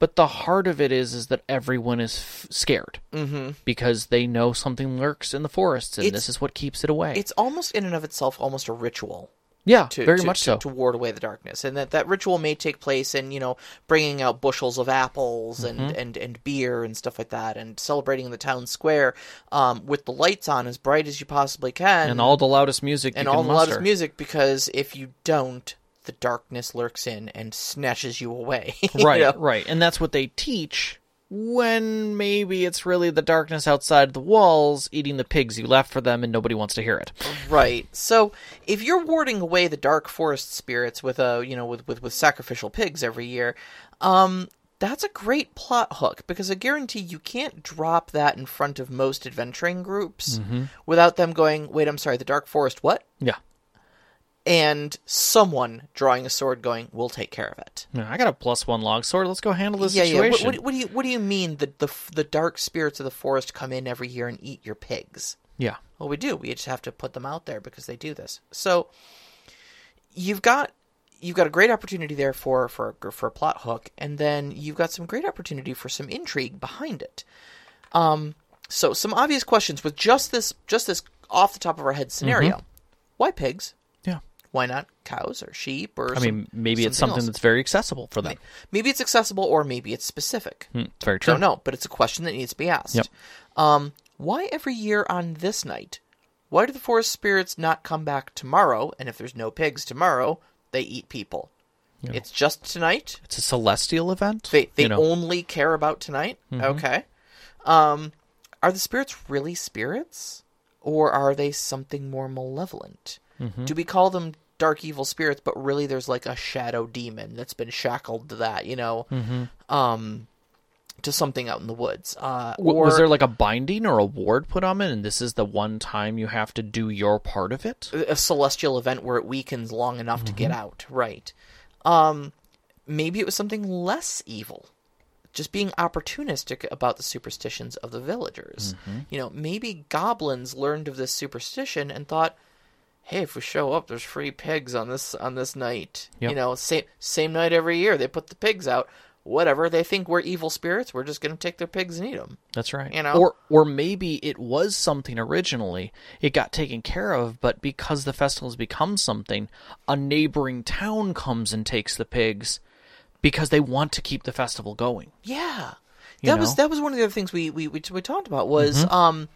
Speaker 2: but the heart of it is is that everyone is f- scared mm-hmm. because they know something lurks in the forests, and
Speaker 1: It's-
Speaker 2: this is what keeps it away.
Speaker 1: It's almost in and of itself almost a ritual.
Speaker 2: yeah,
Speaker 1: To,
Speaker 2: very
Speaker 1: to-
Speaker 2: much
Speaker 1: to,
Speaker 2: so.
Speaker 1: to ward away the darkness, and that that ritual may take place in you know bringing out bushels of apples and,
Speaker 2: Mm-hmm.
Speaker 1: and, and beer and stuff like that, and celebrating in the town square um, with the lights on as bright as you possibly can,
Speaker 2: and all the loudest music
Speaker 1: and all the
Speaker 2: muster.
Speaker 1: loudest music because if you don't, the darkness lurks in and snatches you away. you
Speaker 2: right,
Speaker 1: know?
Speaker 2: right, and that's what they teach. When maybe it's really the darkness outside the walls eating the pigs you left for them, and nobody wants to hear it.
Speaker 1: Right. So if you're warding away the dark forest spirits with a you know with with, with sacrificial pigs every year, um, that's a great plot hook because I guarantee you can't drop that in front of most adventuring groups
Speaker 2: Mm-hmm.
Speaker 1: without them going, "Wait, I'm sorry, the dark forest, what?"
Speaker 2: Yeah,
Speaker 1: And someone drawing a sword going, "We'll take care of it."
Speaker 2: Yeah, I got a plus one long sword. Let's go handle this
Speaker 1: yeah, yeah. What, what, what do you what do you mean that the the dark spirits of the forest come in every year and eat your pigs?
Speaker 2: yeah,
Speaker 1: Well, we do. We just have to put them out there because they do this. So you've got you've got a great opportunity there for for for a plot hook, and then you've got some great opportunity for some intrigue behind it. Um, so some obvious questions with just this just this off the top of our head scenario: Why pigs? Why not cows or sheep or?
Speaker 2: I mean, maybe it's something
Speaker 1: else?
Speaker 2: that's very accessible for them.
Speaker 1: maybe it's accessible or maybe it's specific.
Speaker 2: Hmm, it's very true.
Speaker 1: Don't know, but it's a question that needs to be asked.
Speaker 2: Yep.
Speaker 1: Um, why every year on this night? Why do the forest spirits not come back tomorrow? And if there's no pigs tomorrow, they eat people. It's just tonight.
Speaker 2: It's a celestial event.
Speaker 1: They they
Speaker 2: you know? Mm-hmm.
Speaker 1: only care about tonight. Okay. Um, are the spirits really spirits, or are they something more malevolent?
Speaker 2: Mm-hmm.
Speaker 1: Do we call them dark evil spirits, but really there's like a shadow demon that's been shackled to that, you know,
Speaker 2: Mm-hmm.
Speaker 1: um, to something out in the woods? Uh,
Speaker 2: W-
Speaker 1: or
Speaker 2: was there like a binding or a ward put on it, and this is the one time you have to do your part of it?
Speaker 1: a celestial event where it weakens long enough to get
Speaker 2: Mm-hmm.
Speaker 1: out, right? Um, maybe it was something less evil, just being opportunistic about the superstitions of the villagers.
Speaker 2: Mm-hmm.
Speaker 1: You know, maybe goblins learned of this superstition and thought, "Hey, if we show up, there's free pigs on this on this night."
Speaker 2: Yep.
Speaker 1: You know, same same night every year they put the pigs out. Whatever they think we're evil spirits, we're just going to take their pigs and eat them.
Speaker 2: That's right.
Speaker 1: You know?
Speaker 2: Or or maybe it was something originally. It got taken care of, but because the festival has become something, a neighboring town comes and takes the pigs because they want to keep the festival going.
Speaker 1: Yeah, that was
Speaker 2: know? Mm-hmm.
Speaker 1: that was one of the other things we we we, we talked about was um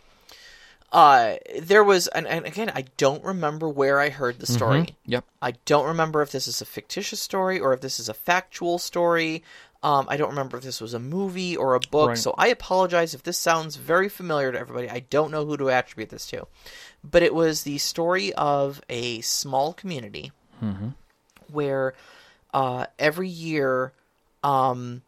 Speaker 1: uh there was and, and again I don't remember where I heard the story.
Speaker 2: Yep.
Speaker 1: I don't remember if this is a fictitious story or if this is a factual story. Um, I don't remember if this was a movie or a book,
Speaker 2: Right.
Speaker 1: so I apologize if this sounds very familiar to everybody. I don't know who to attribute this to, but it was the story of a small community where uh, every year um,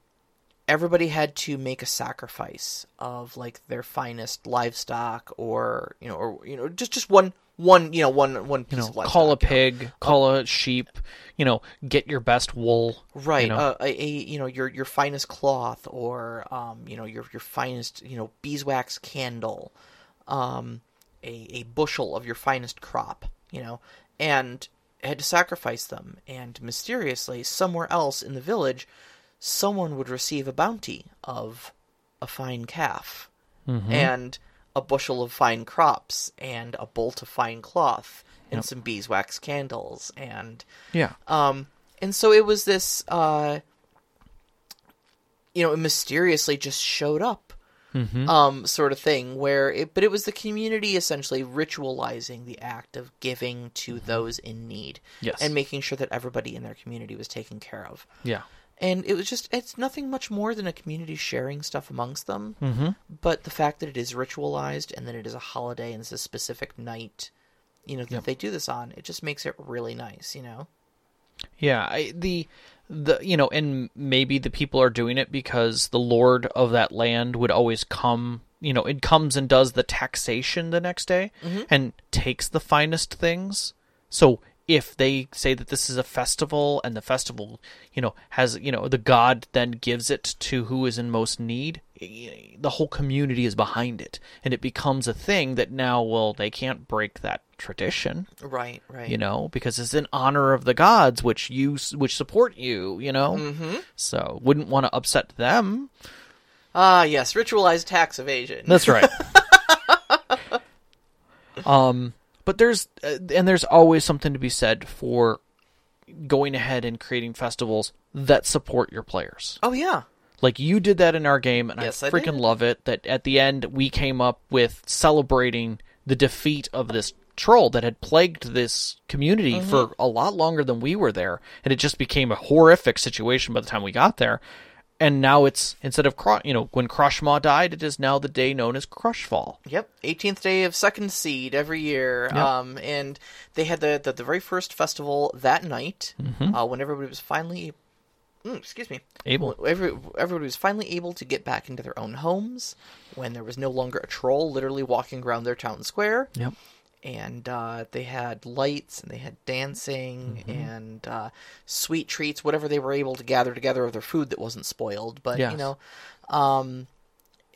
Speaker 1: everybody had to make a sacrifice of like their finest livestock or you know or you know just just one one you know one one piece
Speaker 2: You know,
Speaker 1: of livestock
Speaker 2: call a
Speaker 1: you know.
Speaker 2: pig, call a sheep, you know, get your best wool.
Speaker 1: right
Speaker 2: You know?
Speaker 1: uh, a, a you know your your finest cloth or um you know your your finest you know beeswax candle um a a bushel of your finest crop you know and had to sacrifice them and mysteriously somewhere else in the village someone would receive a bounty of a fine calf and a bushel of fine crops and a bolt of fine cloth and some beeswax candles and
Speaker 2: Yeah.
Speaker 1: um, and so it was this, uh, you know, it mysteriously just showed up,
Speaker 2: Mm-hmm.
Speaker 1: um, sort of thing. Where it, but it was the community essentially ritualizing the act of giving to those in need,
Speaker 2: Mm-hmm. Yes.
Speaker 1: and making sure that everybody in their community was taken care of.
Speaker 2: Yeah.
Speaker 1: And it was just, it's nothing much more than a community sharing stuff amongst them.
Speaker 2: Mm-hmm.
Speaker 1: But the fact that it is ritualized and that it is a holiday and it's a specific night, you know, that
Speaker 2: Yep.
Speaker 1: they do this on, it just makes it really nice, you know?
Speaker 2: Yeah, I, the the you know, and maybe the people are doing it because the lord of that land would always come. You know, it comes and does the taxation the next day and takes the finest things. So if they say that this is a festival and the festival, you know, has you know the god then gives it to who is in most need, the whole community is behind it, and it becomes a thing that now, well, they can't break that tradition
Speaker 1: Right, right.
Speaker 2: you know, because it's in honor of the gods which you which support you, you know.
Speaker 1: Mm-hmm.
Speaker 2: So wouldn't want to upset them.
Speaker 1: Ah, yes, ritualized tax evasion.
Speaker 2: That's right. um, but there's uh, and there's always something to be said for going ahead and creating festivals that support your players.
Speaker 1: oh yeah,
Speaker 2: Like you did that in our game, and
Speaker 1: Yes,
Speaker 2: I
Speaker 1: I
Speaker 2: freaking
Speaker 1: did.
Speaker 2: love it. That at the end we came up with celebrating the defeat of this troll that had plagued this community
Speaker 1: Mm-hmm.
Speaker 2: for a lot longer than we were there, and it just became a horrific situation by the time we got there. And now it's instead of Cru- you know when Crushmaw died, it is now the day known as Crushfall.
Speaker 1: yep. 18th day of second seed every year.
Speaker 2: Yep.
Speaker 1: Um, and they had the, the the very first festival that night
Speaker 2: Mm-hmm.
Speaker 1: uh, when everybody was finally. Mm, excuse me.
Speaker 2: Able.
Speaker 1: Every, everybody was finally able to get back into their own homes when there was no longer a troll literally walking around their town square.
Speaker 2: Yep.
Speaker 1: And uh, they had lights and they had dancing and uh, sweet treats, whatever they were able to gather together of their food that wasn't spoiled. But
Speaker 2: Yes.
Speaker 1: you know, um,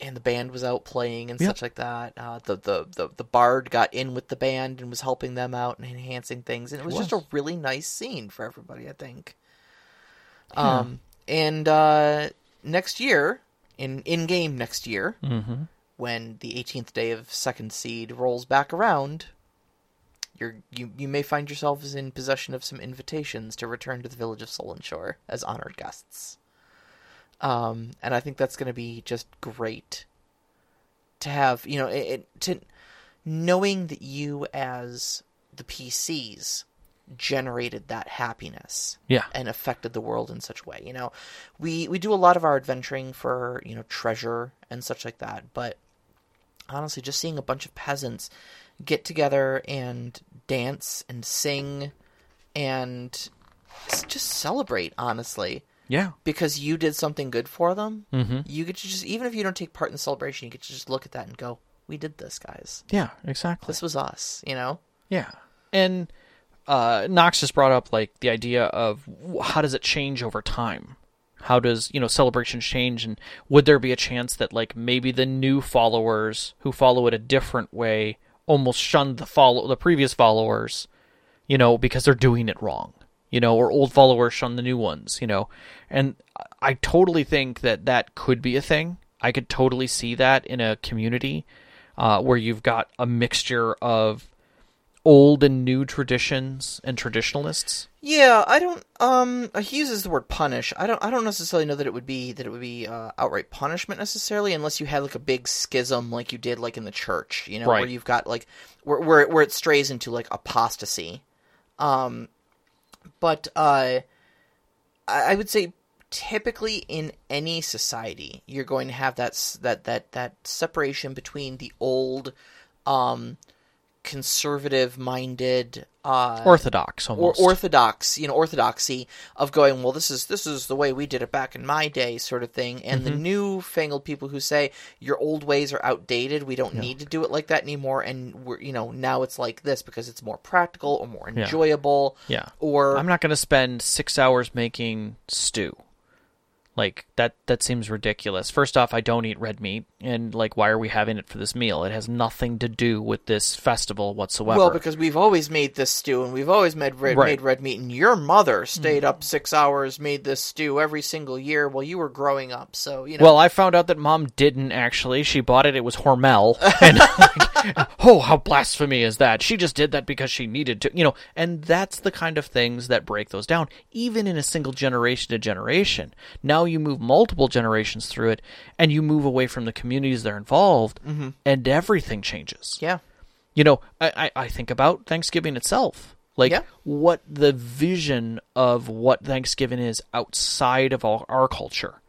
Speaker 1: and the band was out playing and
Speaker 2: Yep.
Speaker 1: such like that. Uh, the, the the the bard got in with the band and was helping them out and enhancing things, and it was, just a really nice scene for everybody. I think. Um, and uh, next year, in in game next year,
Speaker 2: Mm-hmm.
Speaker 1: when the 18th day of second seed rolls back around, You're you you may find yourselves in possession of some invitations to return to the village of Solon Shore as honored guests. Um, and I think that's going to be just great to have. You know, it, it to knowing that you as the PCs generated that happiness
Speaker 2: Yeah.
Speaker 1: and affected the world in such a way. You know, we we do a lot of our adventuring for you know treasure and such like that, but honestly, just seeing a bunch of peasants get together and dance and sing and just celebrate, honestly,
Speaker 2: Yeah.
Speaker 1: because you did something good for them.
Speaker 2: Mm-hmm.
Speaker 1: You get to just even if you don't take part in the celebration, you get to just look at that and go, "We did this, guys.
Speaker 2: Yeah. Exactly.
Speaker 1: This was us." You know.
Speaker 2: Yeah. And uh, Knox just brought up like the idea of how does it change over time? How does you know celebrations change, and would there be a chance that like maybe the new followers who follow it a different way almost shun the follow the previous followers, you know, because they're doing it wrong, you know, or old followers shun the new ones, you know, and I- I totally think that that could be a thing. I could totally see that in a community uh, where you've got a mixture of old and new traditions and traditionalists.
Speaker 1: Yeah, I don't. Um, he uses the word punish. I don't. I don't necessarily know that it would be that it would be uh, outright punishment necessarily, unless you had like a big schism like you did like in the church. You know, where you've got like where where it- where it strays into like apostasy. Um, but uh, I, I would say typically in any society you're going to have that that that that separation between the old, um, conservative minded uh
Speaker 2: Orthodox
Speaker 1: or orthodox, you know, orthodoxy of going, well, this is this is the way we did it back in my day, sort of thing, and the newfangled people who say your old ways are outdated, we don't need to do it like that anymore, and we're you know now it's like this because it's more practical or more
Speaker 2: Yeah.
Speaker 1: enjoyable,
Speaker 2: yeah.
Speaker 1: or
Speaker 2: I'm not going to spend 6 hours making stew. Like that that seems ridiculous. First off, I don't eat red meat and like why are we having it for this meal? It has nothing to do with this festival whatsoever.
Speaker 1: well, because we've always made this stew and we've always made red,
Speaker 2: Right.
Speaker 1: made red meat, and your mother stayed mm-hmm. up six hours, made this stew every single year while you were growing up, so you know.
Speaker 2: Well, I found out that mom didn't actually. She bought it. It was Hormel. And like, oh, how blasphemy is that? She just did that because she needed to, you know. And that's the kind of things that break those down, even in a single generation to generation. Now you move multiple generations through it, and you move away from the communities that are involved, mm-hmm. and everything changes.
Speaker 1: yeah,
Speaker 2: You know, I, I, I think about Thanksgiving itself. Like
Speaker 1: Yeah.
Speaker 2: what the vision of what Thanksgiving is outside of our, our culture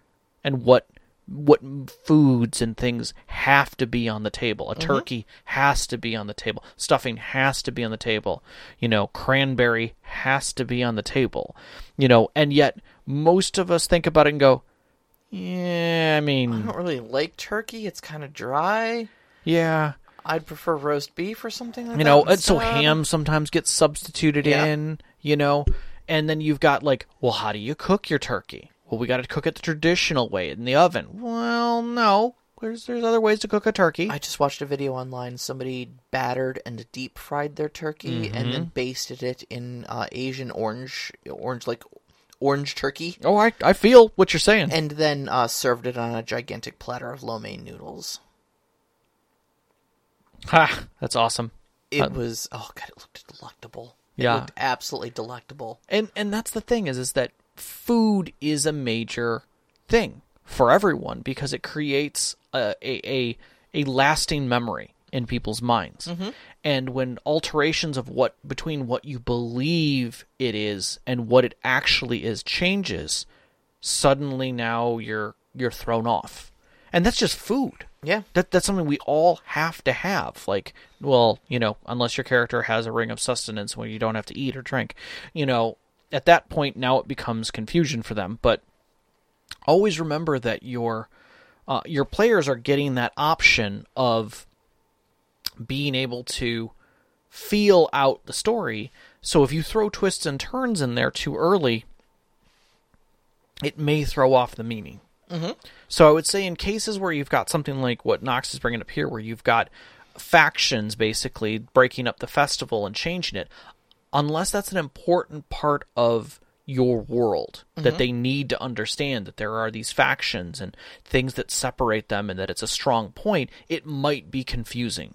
Speaker 2: and what what foods and things have to be on the table. A mm-hmm. turkey has to be on the table. Stuffing has to be on the table. You know, cranberry has to be on the table. You know, and yet most of us think about it and go, "Yeah, I mean, I
Speaker 1: don't really like turkey; it's kind of dry.
Speaker 2: yeah,
Speaker 1: I'd prefer roast beef or something like that.
Speaker 2: you know and so ham sometimes gets substituted
Speaker 1: Yeah.
Speaker 2: in you know and then you've got like well how do you cook your turkey well we got to cook it the traditional way in the oven well no there's there's other ways to cook a turkey
Speaker 1: I just watched a video online. Somebody battered and deep fried their turkey and
Speaker 2: Mm-hmm.
Speaker 1: then basted it in uh, Asian orange, orange like orange turkey,
Speaker 2: oh i i feel what you're saying
Speaker 1: and then uh, served it on a gigantic platter of lo mein noodles.
Speaker 2: ha that's awesome
Speaker 1: It
Speaker 2: Uh,
Speaker 1: was oh god, it looked delectable. It
Speaker 2: Yeah.
Speaker 1: looked absolutely delectable.
Speaker 2: and and that's the thing is is that food is a major thing for everyone because it creates a a a, a lasting memory in people's minds. And when alterations of what between what you believe it is and what it actually is changes, suddenly now you're you're thrown off. And that's just food.
Speaker 1: Yeah,
Speaker 2: That that's something we all have to have. Like, well, you know, unless your character has a ring of sustenance where you don't have to eat or drink, you know, at that point now it becomes confusion for them. But always remember that your uh, your players are getting that option of being able to feel out the story. So if you throw twists and turns in there too early, it may throw off the meaning. Mm-hmm. So I would say in cases where you've got something like what Knox is bringing up here, where you've got factions basically breaking up the festival and changing it, unless that's an important part of your world that mm-hmm. they need to understand that there are these factions and things that separate them and that it's a strong point, it might be confusing.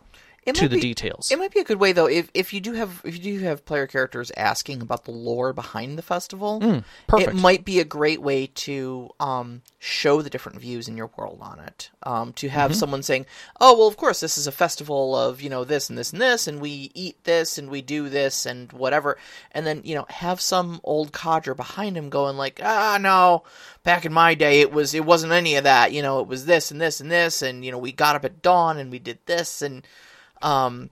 Speaker 1: It
Speaker 2: to the
Speaker 1: be-
Speaker 2: details.
Speaker 1: It might be a good way though if if you do have if you do have player characters asking about the lore behind the festival.
Speaker 2: Mm, perfect.
Speaker 1: It might be a great way to um, show the different views in your world on it. Um, to
Speaker 2: Mm-hmm.
Speaker 1: have someone saying, "Oh, well, of course, this is a festival of you know this and this and this, and we eat this and we do this and whatever," and then you know have some old codger behind him going like, "Ah, no, back in my day, it was it wasn't any of that. You know, it was this and this and this, and you know we got up at dawn and we did this and." Um,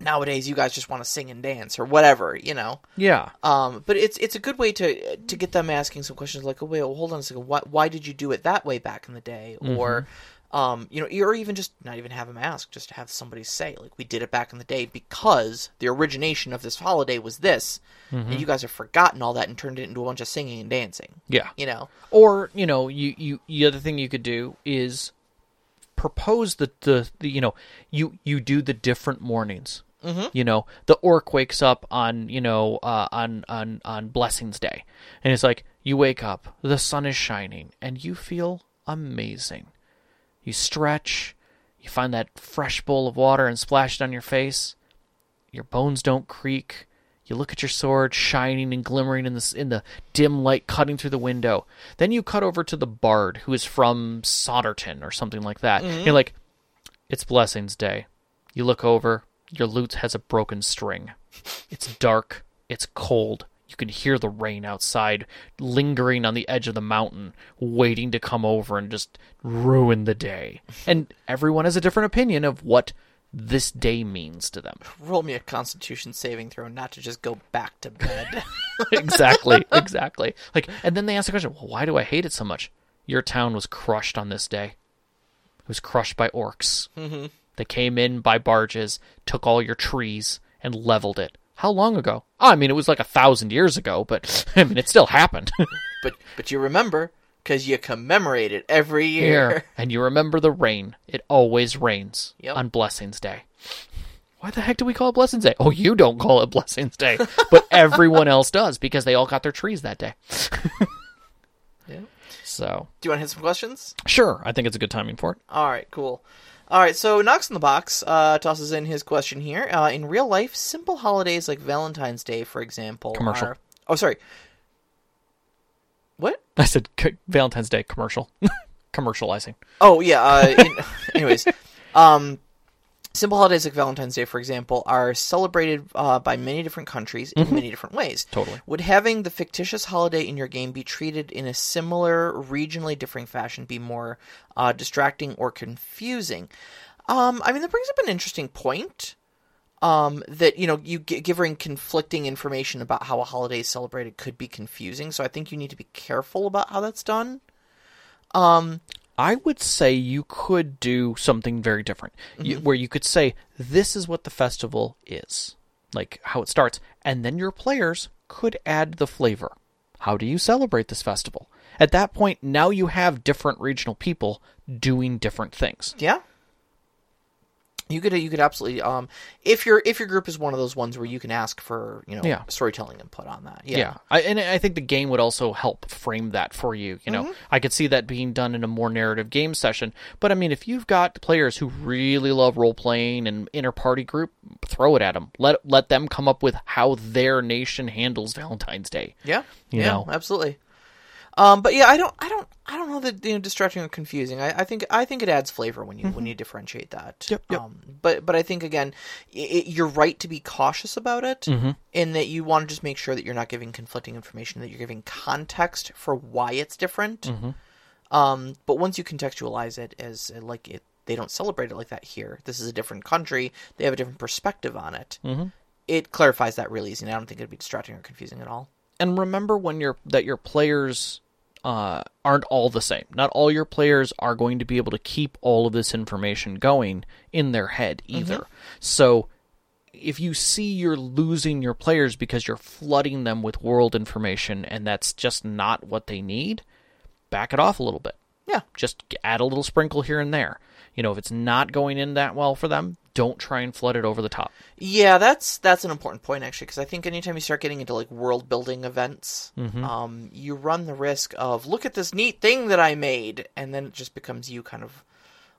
Speaker 1: nowadays you guys just want to sing and dance or whatever, you know.
Speaker 2: yeah.
Speaker 1: Um, but it's it's a good way to to get them asking some questions like, oh wait, well, hold on a second, why why did you do it that way back in the day, or um, you know, or even just not even have them ask, just have somebody say like, we did it back in the day because the origination of this holiday was this, and you guys have forgotten all that and turned it into a bunch of singing and dancing,
Speaker 2: Yeah.
Speaker 1: you know.
Speaker 2: Or you know, you you the other thing you could do is propose the the, the you know you you do the different mornings. Mm-hmm. You know, the orc wakes up on you know uh, on on on Blessings Day, and it's like you wake up, the sun is shining, and you feel amazing. You stretch, you find that fresh bowl of water and splash it on your face. Your bones don't creak. You look at your sword shining and glimmering in the in the dim light cutting through the window. Then you cut over to the bard who is from Soderton or something like that. Mm-hmm. You're like, "It's Blessings Day." You look over, your lute has a broken string. It's dark, it's cold. You can hear the rain outside lingering on the edge of the mountain, waiting to come over and just ruin the day. And everyone has a different opinion of what this day means to them.
Speaker 1: Roll me a Constitution saving throw, not to just go back to bed.
Speaker 2: exactly, exactly. Like, and then they ask the question, well, why do I hate it so much? Your town was crushed on this day. It was crushed by orcs. Mm-hmm. They came in by barges, took all your trees, and leveled it. How long ago? Oh, I mean, it was like a thousand years ago, but I mean, it still happened.
Speaker 1: but but you remember because you commemorate it every year.
Speaker 2: And you remember the rain. It always rains
Speaker 1: Yep.
Speaker 2: on Blessings Day. Why the heck do we call it Blessings Day? Oh, you don't call it Blessings Day, but everyone else does because they all got their trees that day.
Speaker 1: Yeah.
Speaker 2: So,
Speaker 1: Do you want to hit some questions?
Speaker 2: sure, I think it's a good timing for it.
Speaker 1: All right, cool. All right, so Knox in the Box uh, tosses in his question here. Uh, in real life, simple holidays like Valentine's Day, for example,
Speaker 2: Commercial.
Speaker 1: are- Oh, sorry. What?
Speaker 2: I said c- Valentine's Day commercial, commercializing.
Speaker 1: Oh, yeah. Uh, in, anyways, um, simple holidays like Valentine's Day, for example, are celebrated uh, by many different countries in many different ways.
Speaker 2: Totally.
Speaker 1: Would having the fictitious holiday in your game be treated in a similar, regionally differing fashion be more uh, distracting or confusing? Um, I mean, that brings up an interesting point. Um, that you know, you gi- giving conflicting information about how a holiday is celebrated could be confusing. So I think you need to be careful about how that's done. Um,
Speaker 2: I would say you could do something very different, you, where you could say this is what the festival is, like how it starts, and then your players could add the flavor. How do you celebrate this festival? At that point, now you have different regional people doing different things.
Speaker 1: Yeah. You could you could absolutely um if your if your group is one of those ones where you can ask for you know
Speaker 2: Yeah.
Speaker 1: storytelling input on that yeah,
Speaker 2: Yeah, I, and I think the game would also help frame that for you. You know, I could see that being done in a more narrative game session. But I mean, if you've got players who really love role playing and inter party group, throw it at them. Let let them come up with how their nation handles Valentine's Day.
Speaker 1: yeah
Speaker 2: You
Speaker 1: yeah
Speaker 2: know.
Speaker 1: absolutely um but yeah I don't I don't I don't know that you know distracting or confusing I, I think I think it adds flavor when you when you differentiate that
Speaker 2: Mm-hmm. Yep, yep.
Speaker 1: um but but I think again i i you're right to be cautious about it
Speaker 2: Mm-hmm.
Speaker 1: in that you want to just make sure that you're not giving conflicting information that you're giving context for why it's different
Speaker 2: Mm-hmm.
Speaker 1: Um, but once you contextualize it as like it, they don't celebrate it like that here. This is a different country. They have a different perspective on it. Mm-hmm. It clarifies that really easy. And I don't think it'd be distracting or confusing at all.
Speaker 2: And remember when you're that your players uh, aren't all the same. Not all your players are going to be able to keep all of this information going in their head either. So if you see you're losing your players because you're flooding them with world information and that's just not what they need, back it off a little bit.
Speaker 1: Yeah,
Speaker 2: Just add a little sprinkle here and there. You know, if it's not going in that well for them, don't try and flood it over the top.
Speaker 1: yeah. That's that's an important point actually, because I think anytime you start getting into like world building events, um, you run the risk of look at this neat thing that I made, and then it just becomes you kind of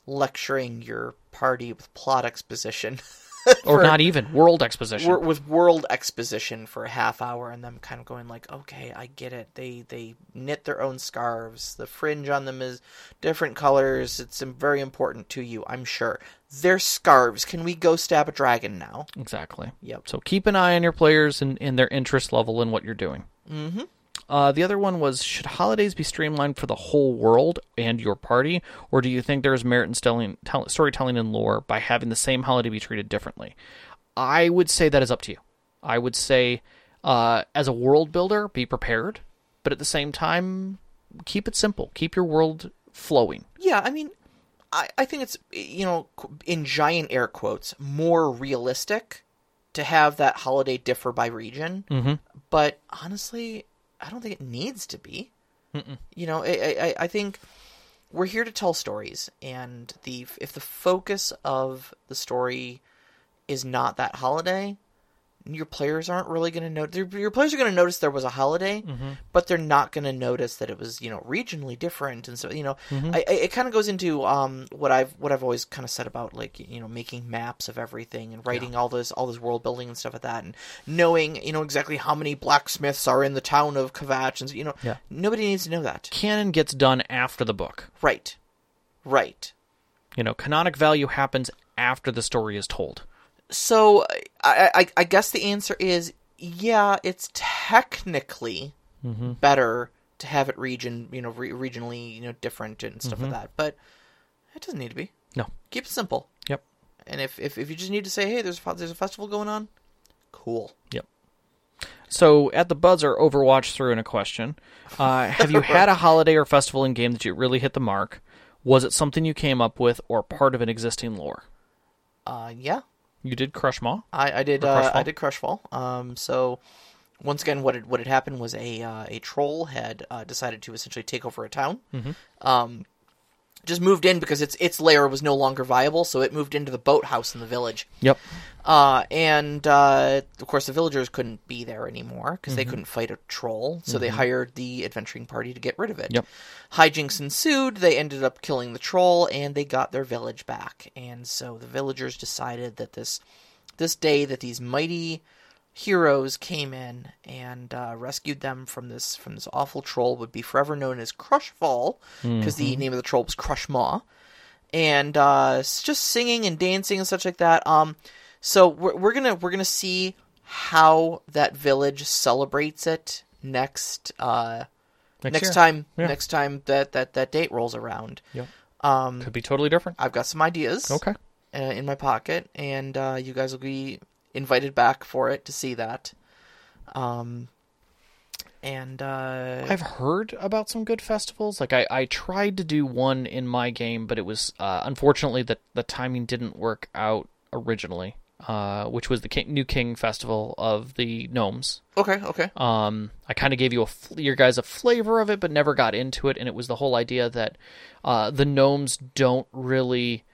Speaker 1: lecturing your party with plot exposition.
Speaker 2: or not even World Exposition.
Speaker 1: wor- with world exposition for a half hour and them kind of going like okay i get it they they knit their own scarves the fringe on them is different colors it's very important to you i'm sure they're scarves can we go stab a dragon now
Speaker 2: exactly.
Speaker 1: Yep.
Speaker 2: So keep an eye on your players and, and their interest level in what you're doing. Mm-hmm. Uh, the other one was should holidays be streamlined for the whole world and your party, or do you think there is merit in telling, tell, storytelling and lore by having the same holiday be treated differently? I would say that is up to you. I would say, uh, as a world builder, be prepared, but at the same time, keep it simple. Keep your world flowing.
Speaker 1: yeah i mean i i think it's you know in giant air quotes more realistic to have that holiday differ by region
Speaker 2: Mm-hmm.
Speaker 1: but honestly, I don't think it needs to be. You know, I, I, I think we're here to tell stories, and the if the focus of the story is not that holiday, your players aren't really going to know. Your players are going to notice there was a holiday, but they're not going to notice that it was you know regionally different, and so you know, I, I, it kind of goes into um what I've what I've always kind of said about like you know making maps of everything and writing all this all this world building and stuff like that, and knowing you know exactly how many blacksmiths are in the town of Kavach, and you know,
Speaker 2: Yeah.
Speaker 1: nobody needs to know that.
Speaker 2: Canon gets done after the book.
Speaker 1: Right, right.
Speaker 2: You know, canonic value happens after the story is told.
Speaker 1: So I, I, I guess the answer is yeah. It's technically better to have it region, you know, re- regionally, you know, different and stuff like that. But it doesn't need to be.
Speaker 2: No.
Speaker 1: Keep it simple.
Speaker 2: Yep.
Speaker 1: And if, if, if you just need to say, hey, there's a, there's a festival going on, cool.
Speaker 2: Yep. So at the buzzer, Overwatch threw in a question: uh, Have you had a holiday or festival in game that you really hit the mark? Was it something you came up with, or part of an existing lore?
Speaker 1: Uh, yeah,
Speaker 2: You did Crush Maw.
Speaker 1: I, I did. Uh, I did Crushfall. Um, so once again, what had, what had happened was a uh, a troll had uh, decided to essentially take over a town. Um, just moved in because its its lair was no longer viable, so it moved into the boathouse in the village.
Speaker 2: Yep.
Speaker 1: Uh, and uh, of course, the villagers couldn't be there anymore because they couldn't fight a troll. So they hired the adventuring party to get rid of it.
Speaker 2: Yep.
Speaker 1: Hijinks ensued. They ended up killing the troll, and they got their village back. And so the villagers decided that this this day that these mighty heroes came in and uh, rescued them from this from this awful troll would be forever known as Crushfall because the name of the troll was Crush Maw and uh, just singing and dancing and such like that. Um, so we're, we're gonna we're gonna see how that village celebrates it next uh, next,
Speaker 2: year.
Speaker 1: time
Speaker 2: Yeah.
Speaker 1: next time that, that that date rolls around.
Speaker 2: Yep.
Speaker 1: Um,
Speaker 2: Could be totally different.
Speaker 1: I've got some ideas
Speaker 2: Okay.
Speaker 1: uh, in my pocket, and uh, you guys will be invited back for it to see that. Um, and uh,
Speaker 2: I've heard about some good festivals. Like I, I tried to do one in my game, but it was uh, unfortunately the the timing didn't work out originally. Uh, which was the King, New King Festival of the Gnomes.
Speaker 1: okay, okay,
Speaker 2: Um, I kind of gave you a your guys a flavor of it, but never got into it. And it was the whole idea that uh, the gnomes don't really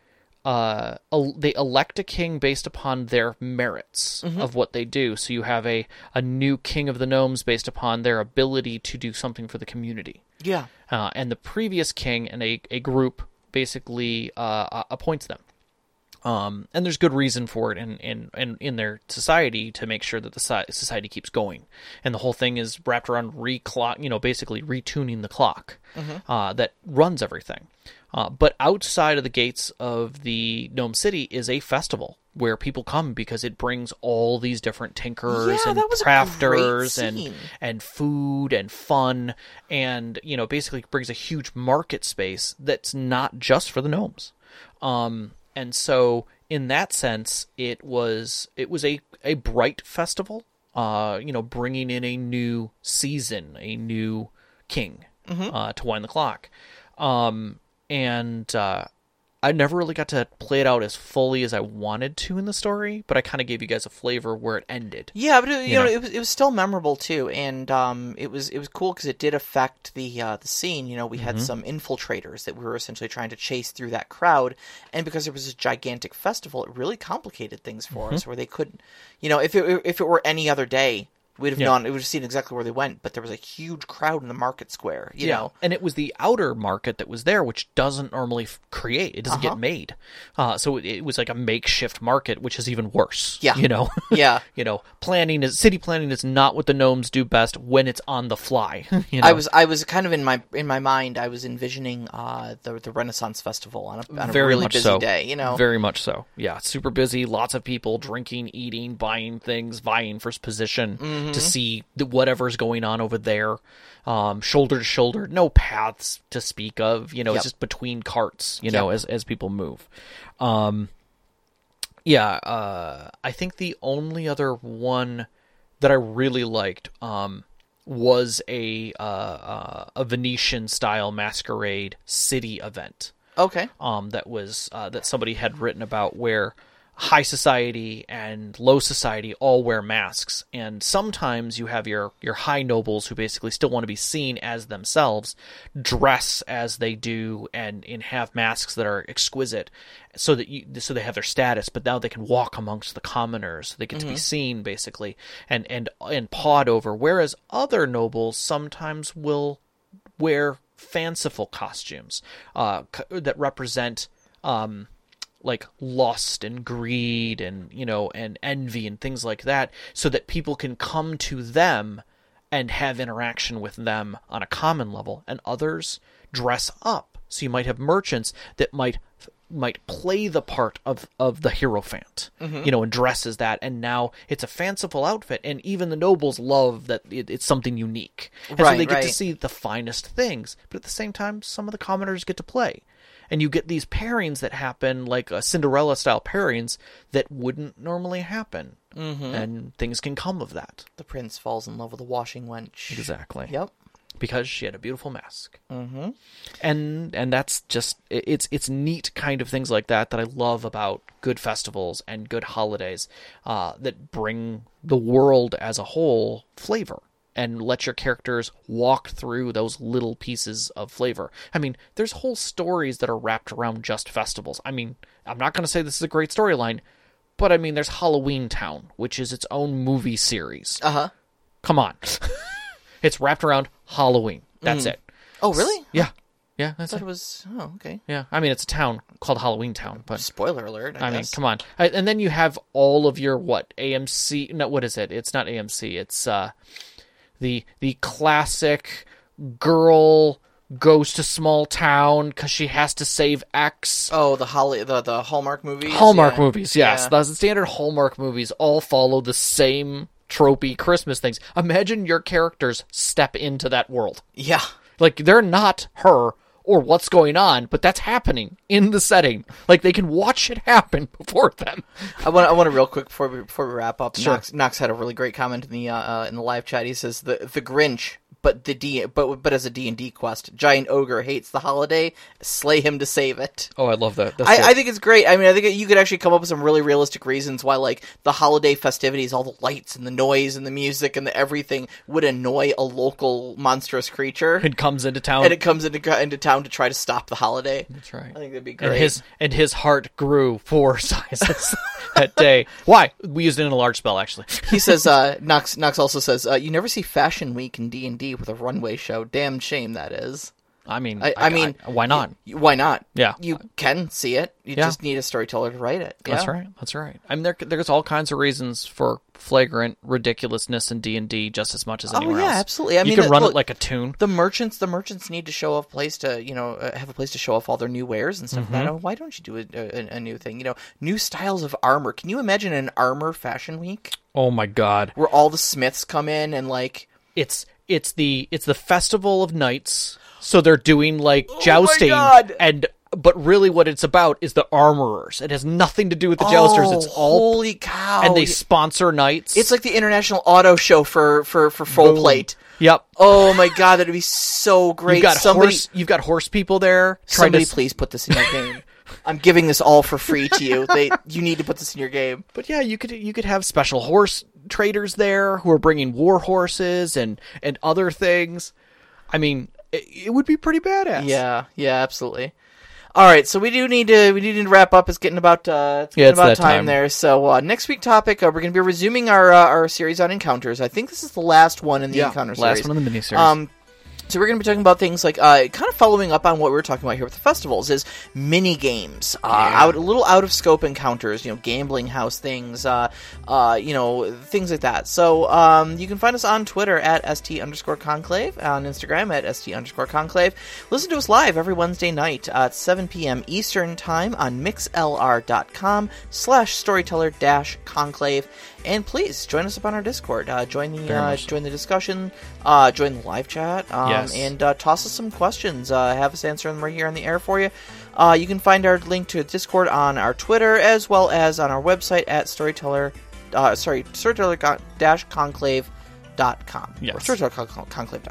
Speaker 2: uh, el- they elect a king based upon their merits of what they do. So you have a a new king of the gnomes based upon their ability to do something for the community.
Speaker 1: yeah,
Speaker 2: Uh, and the previous king and a, a group basically uh, uh, appoints them. Um, and there's good reason for it in, in, in, in their society to make sure that the society keeps going. And the whole thing is wrapped around reclock, you know, basically retuning the clock uh, that runs everything. Uh, but outside of the gates of the Gnome City is a festival where people come because it brings all these different tinkers
Speaker 1: Yeah,
Speaker 2: and
Speaker 1: that was a
Speaker 2: crafters and and food and fun and you know basically brings a huge market space that's not just for the gnomes um and so in that sense it was it was a a bright festival uh you know bringing in a new season a new king uh to wind the clock. Um and uh I never really got to play it out as fully as I wanted to in the story, but I kind of gave you guys a flavor where it ended.
Speaker 1: Yeah, but it, you,
Speaker 2: You
Speaker 1: know,
Speaker 2: know.
Speaker 1: it was it was still memorable too, and um, it was it was cool because it did affect the uh, the scene. You know, we
Speaker 2: Mm-hmm.
Speaker 1: had some infiltrators that we were essentially trying to chase through that crowd, and because it was a gigantic festival, it really complicated things for
Speaker 2: Mm-hmm.
Speaker 1: us. Where they couldn't, you know, if it if it were any other day, We'd have
Speaker 2: Yeah.
Speaker 1: known. It would have seen exactly where they went. But there was a huge crowd in the market square. You know.
Speaker 2: and it was the outer market that was there, which doesn't normally f- create. It doesn't
Speaker 1: Uh-huh.
Speaker 2: get made. Uh, so it, it was like a makeshift market, which is even worse.
Speaker 1: Yeah.
Speaker 2: you know.
Speaker 1: Yeah.
Speaker 2: you know, planning is city planning is not what the gnomes do best when it's on the fly. you know?
Speaker 1: I was I was kind of in my in my mind I was envisioning uh, the the Renaissance Festival on a, on a
Speaker 2: very
Speaker 1: really busy
Speaker 2: so.
Speaker 1: day. You know.
Speaker 2: very much so. Yeah, super busy. Lots of people drinking, eating, buying things, vying for position
Speaker 1: Mm-hmm.
Speaker 2: To see the, whatever's going on over there. Um, shoulder to shoulder, no paths to speak of. You know,
Speaker 1: Yep.
Speaker 2: it's just between carts. You know,
Speaker 1: Yep.
Speaker 2: as as people move. Um, yeah, uh, I think the only other one that I really liked um, was a uh, uh, a Venetian style masquerade city event
Speaker 1: okay.
Speaker 2: um, that was uh, that somebody had written about where high society and low society all wear masks. And sometimes you have your your high nobles who basically still want to be seen as themselves dress as they do and and have masks that are exquisite so that you so they have their status but now they can walk amongst the commoners. So they get to be seen basically and and and pawed over. Whereas other nobles sometimes will wear fanciful costumes uh, that represent um, like lust and greed and you know and envy and things like that so that people can come to them and have interaction with them on a common level and others dress up. So you might have merchants that might might play the part of of the hierophant
Speaker 1: Mm-hmm.
Speaker 2: you know and dress as that and now it's a fanciful outfit and even the nobles love that it, it's something unique. And so
Speaker 1: Right,
Speaker 2: they get to see the finest things but at the same time some of the commoners get to play and you get these pairings that happen like uh, cinderella style pairings that wouldn't normally happen mm-hmm. and things can come of that
Speaker 1: The prince falls in love with a washing wench.
Speaker 2: exactly
Speaker 1: Yep.
Speaker 2: because she had a beautiful mask. Mm-hmm. And and that's just it's it's neat kind of things like that that I love about good festivals and good holidays uh, that bring the world as a whole flavor and let your characters walk through those little pieces of flavor. I mean, there's whole stories that are wrapped around just festivals. I mean, I'm not going to say this is a great storyline, but I mean, there's Halloween Town, which is its own movie series.
Speaker 1: Uh huh.
Speaker 2: Come on. it's wrapped around Halloween. That's it.
Speaker 1: Oh really?
Speaker 2: Yeah. Yeah,
Speaker 1: I
Speaker 2: that's
Speaker 1: thought
Speaker 2: it.
Speaker 1: it was. Oh okay.
Speaker 2: Yeah. I mean, it's a town called Halloween Town, but
Speaker 1: Spoiler alert. I,
Speaker 2: I mean, come on. And then you have all of your what? AMC No, what is it? It's not AMC. It's uh the the classic girl goes to small town cuz she has to save X.
Speaker 1: Oh, the Holly, the the Hallmark movies.
Speaker 2: Hallmark
Speaker 1: yeah.
Speaker 2: movies, yes.
Speaker 1: Yeah.
Speaker 2: The standard Hallmark movies all follow the same tropey Christmas things. Imagine your characters step into that world.
Speaker 1: Yeah.
Speaker 2: Like they're not her or what's going on, but that's happening in the setting. Like they can watch it happen before them.
Speaker 1: I want. I want to real quick before we before we wrap up.
Speaker 2: Sure.
Speaker 1: Knox, Knox had a really great comment in the uh, uh, in the live chat. He says the the Grinch, but the D, but but as a D and D quest, giant ogre hates the holiday. Slay him to save it.
Speaker 2: Oh, I love that.
Speaker 1: I, I think it's great. I mean, I think you could actually come up with some really realistic reasons why, like, the holiday festivities, all the lights and the noise and the music and the everything would annoy a local monstrous creature,
Speaker 2: it comes into town.
Speaker 1: and it comes into into town to try to stop the holiday.
Speaker 2: that's right.
Speaker 1: I think that'd be
Speaker 2: And
Speaker 1: great.
Speaker 2: his and his heart grew four sizes that day. Why? We used it in a large spell, actually.
Speaker 1: he says, uh, Knox. Knox also says, uh, you never see Fashion Week in D and D with a runway show. Damn shame that is.
Speaker 2: I mean,
Speaker 1: I- I mean,
Speaker 2: why not?
Speaker 1: Why not?
Speaker 2: Yeah.
Speaker 1: you can see it. You
Speaker 2: Yeah.
Speaker 1: just need a storyteller to write it.
Speaker 2: That's right. That's right. I mean, there, there's all kinds of reasons for flagrant ridiculousness in D and D just as much as anywhere
Speaker 1: Oh
Speaker 2: anywhere
Speaker 1: yeah,
Speaker 2: else.
Speaker 1: absolutely. I
Speaker 2: you
Speaker 1: mean,
Speaker 2: can
Speaker 1: uh,
Speaker 2: run
Speaker 1: look,
Speaker 2: it like a tune.
Speaker 1: the merchants the merchants need to show off place to you know uh, have a place to show off all their new wares and stuff
Speaker 2: Mm-hmm.
Speaker 1: like that. Oh, why don't you do a, a, a new thing you know new styles of armor can you imagine an armor fashion week
Speaker 2: Oh my god.
Speaker 1: where all the smiths come in and like
Speaker 2: it's it's the it's the festival of knights. so they're doing like
Speaker 1: Oh my
Speaker 2: jousting
Speaker 1: God.
Speaker 2: and but really what it's about is the armorers. It has nothing to do with the jousters.
Speaker 1: Oh,
Speaker 2: it's all
Speaker 1: holy cow.
Speaker 2: and they sponsor knights.
Speaker 1: it's like the international auto show for for for full
Speaker 2: Boom.
Speaker 1: plate.
Speaker 2: Yep.
Speaker 1: Oh my god that'd be so great
Speaker 2: you've got
Speaker 1: somebody
Speaker 2: horse you've got horse people there
Speaker 1: somebody
Speaker 2: to
Speaker 1: please put this in your game. I'm giving this all for free to you. They you need to put this in your game.
Speaker 2: But yeah you could you could have special horse traders there who are bringing war horses and and other things i mean it, it would be pretty badass
Speaker 1: Yeah, yeah, absolutely. All right, so we do need to we do need to wrap up. It's getting about uh, it's
Speaker 2: Yeah,
Speaker 1: getting
Speaker 2: it's
Speaker 1: about time,
Speaker 2: time.
Speaker 1: there. So uh, next week topic, uh, we're going to be resuming our uh, our series on encounters. I think this is the last one in the
Speaker 3: Yeah,
Speaker 1: encounter
Speaker 2: Last
Speaker 1: series.
Speaker 2: one in the miniseries.
Speaker 1: Um, so we're going to be talking about things like uh, kind of following up on what we were talking about here with the festivals is mini games, uh, out a little out of scope encounters, you know, gambling house things, uh, uh, you know, things like that. So um, you can find us on Twitter at st underscore conclave, on Instagram at st underscore conclave. Listen to us live every Wednesday night at 7 p.m. Eastern time on mixlr.com slash storyteller dash conclave. And please join us up on our Discord. Uh, join the uh, join the discussion. Uh, join the live chat. Um,
Speaker 2: Yes.
Speaker 1: And uh, toss us some questions. Uh, have us answer them right here on the air for you. Uh, you can find our link to Discord on our Twitter as well as on our website at storyteller. Uh, sorry, storyteller dash conclave. Dot com.
Speaker 2: Yes.
Speaker 1: Or con-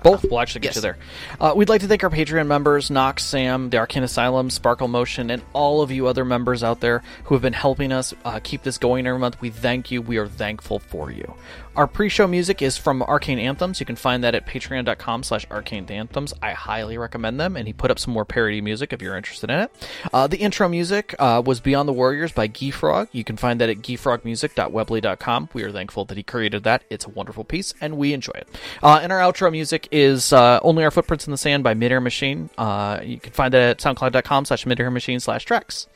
Speaker 2: Both will actually get
Speaker 1: Yes.
Speaker 2: you there. Uh, we'd like to thank our Patreon members, Nox, Sam, the Arcane Asylum, Sparkle Motion, and all of you other members out there who have been helping us uh, keep this going every month. We thank you. We are thankful for you. Our pre-show music is from Arcane Anthems. You can find that at patreon.com slash arcane anthems. I highly recommend them, and he put up some more parody music if you're interested in it. Uh, the intro music uh, was Beyond the Warriors by Guifrog. You can find that at guifrogmusic.weebly.com. We are thankful that he created that. It's a wonderful piece, and we enjoy it. Uh, and our outro music is uh, Only Our Footprints in the Sand by Midair Machine. Uh, you can find that at soundcloud.com slash midair machine slash tracks.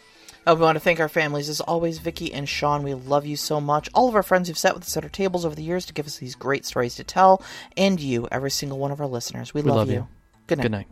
Speaker 1: Uh, we want to thank our families as always, Vicky and Sean. We love you so much. All of our friends who've sat with us at our tables over the years to give us these great stories to tell, and you, every single one of our listeners. We, love,
Speaker 2: love
Speaker 1: you.
Speaker 2: you.
Speaker 1: Good night.
Speaker 2: Good night.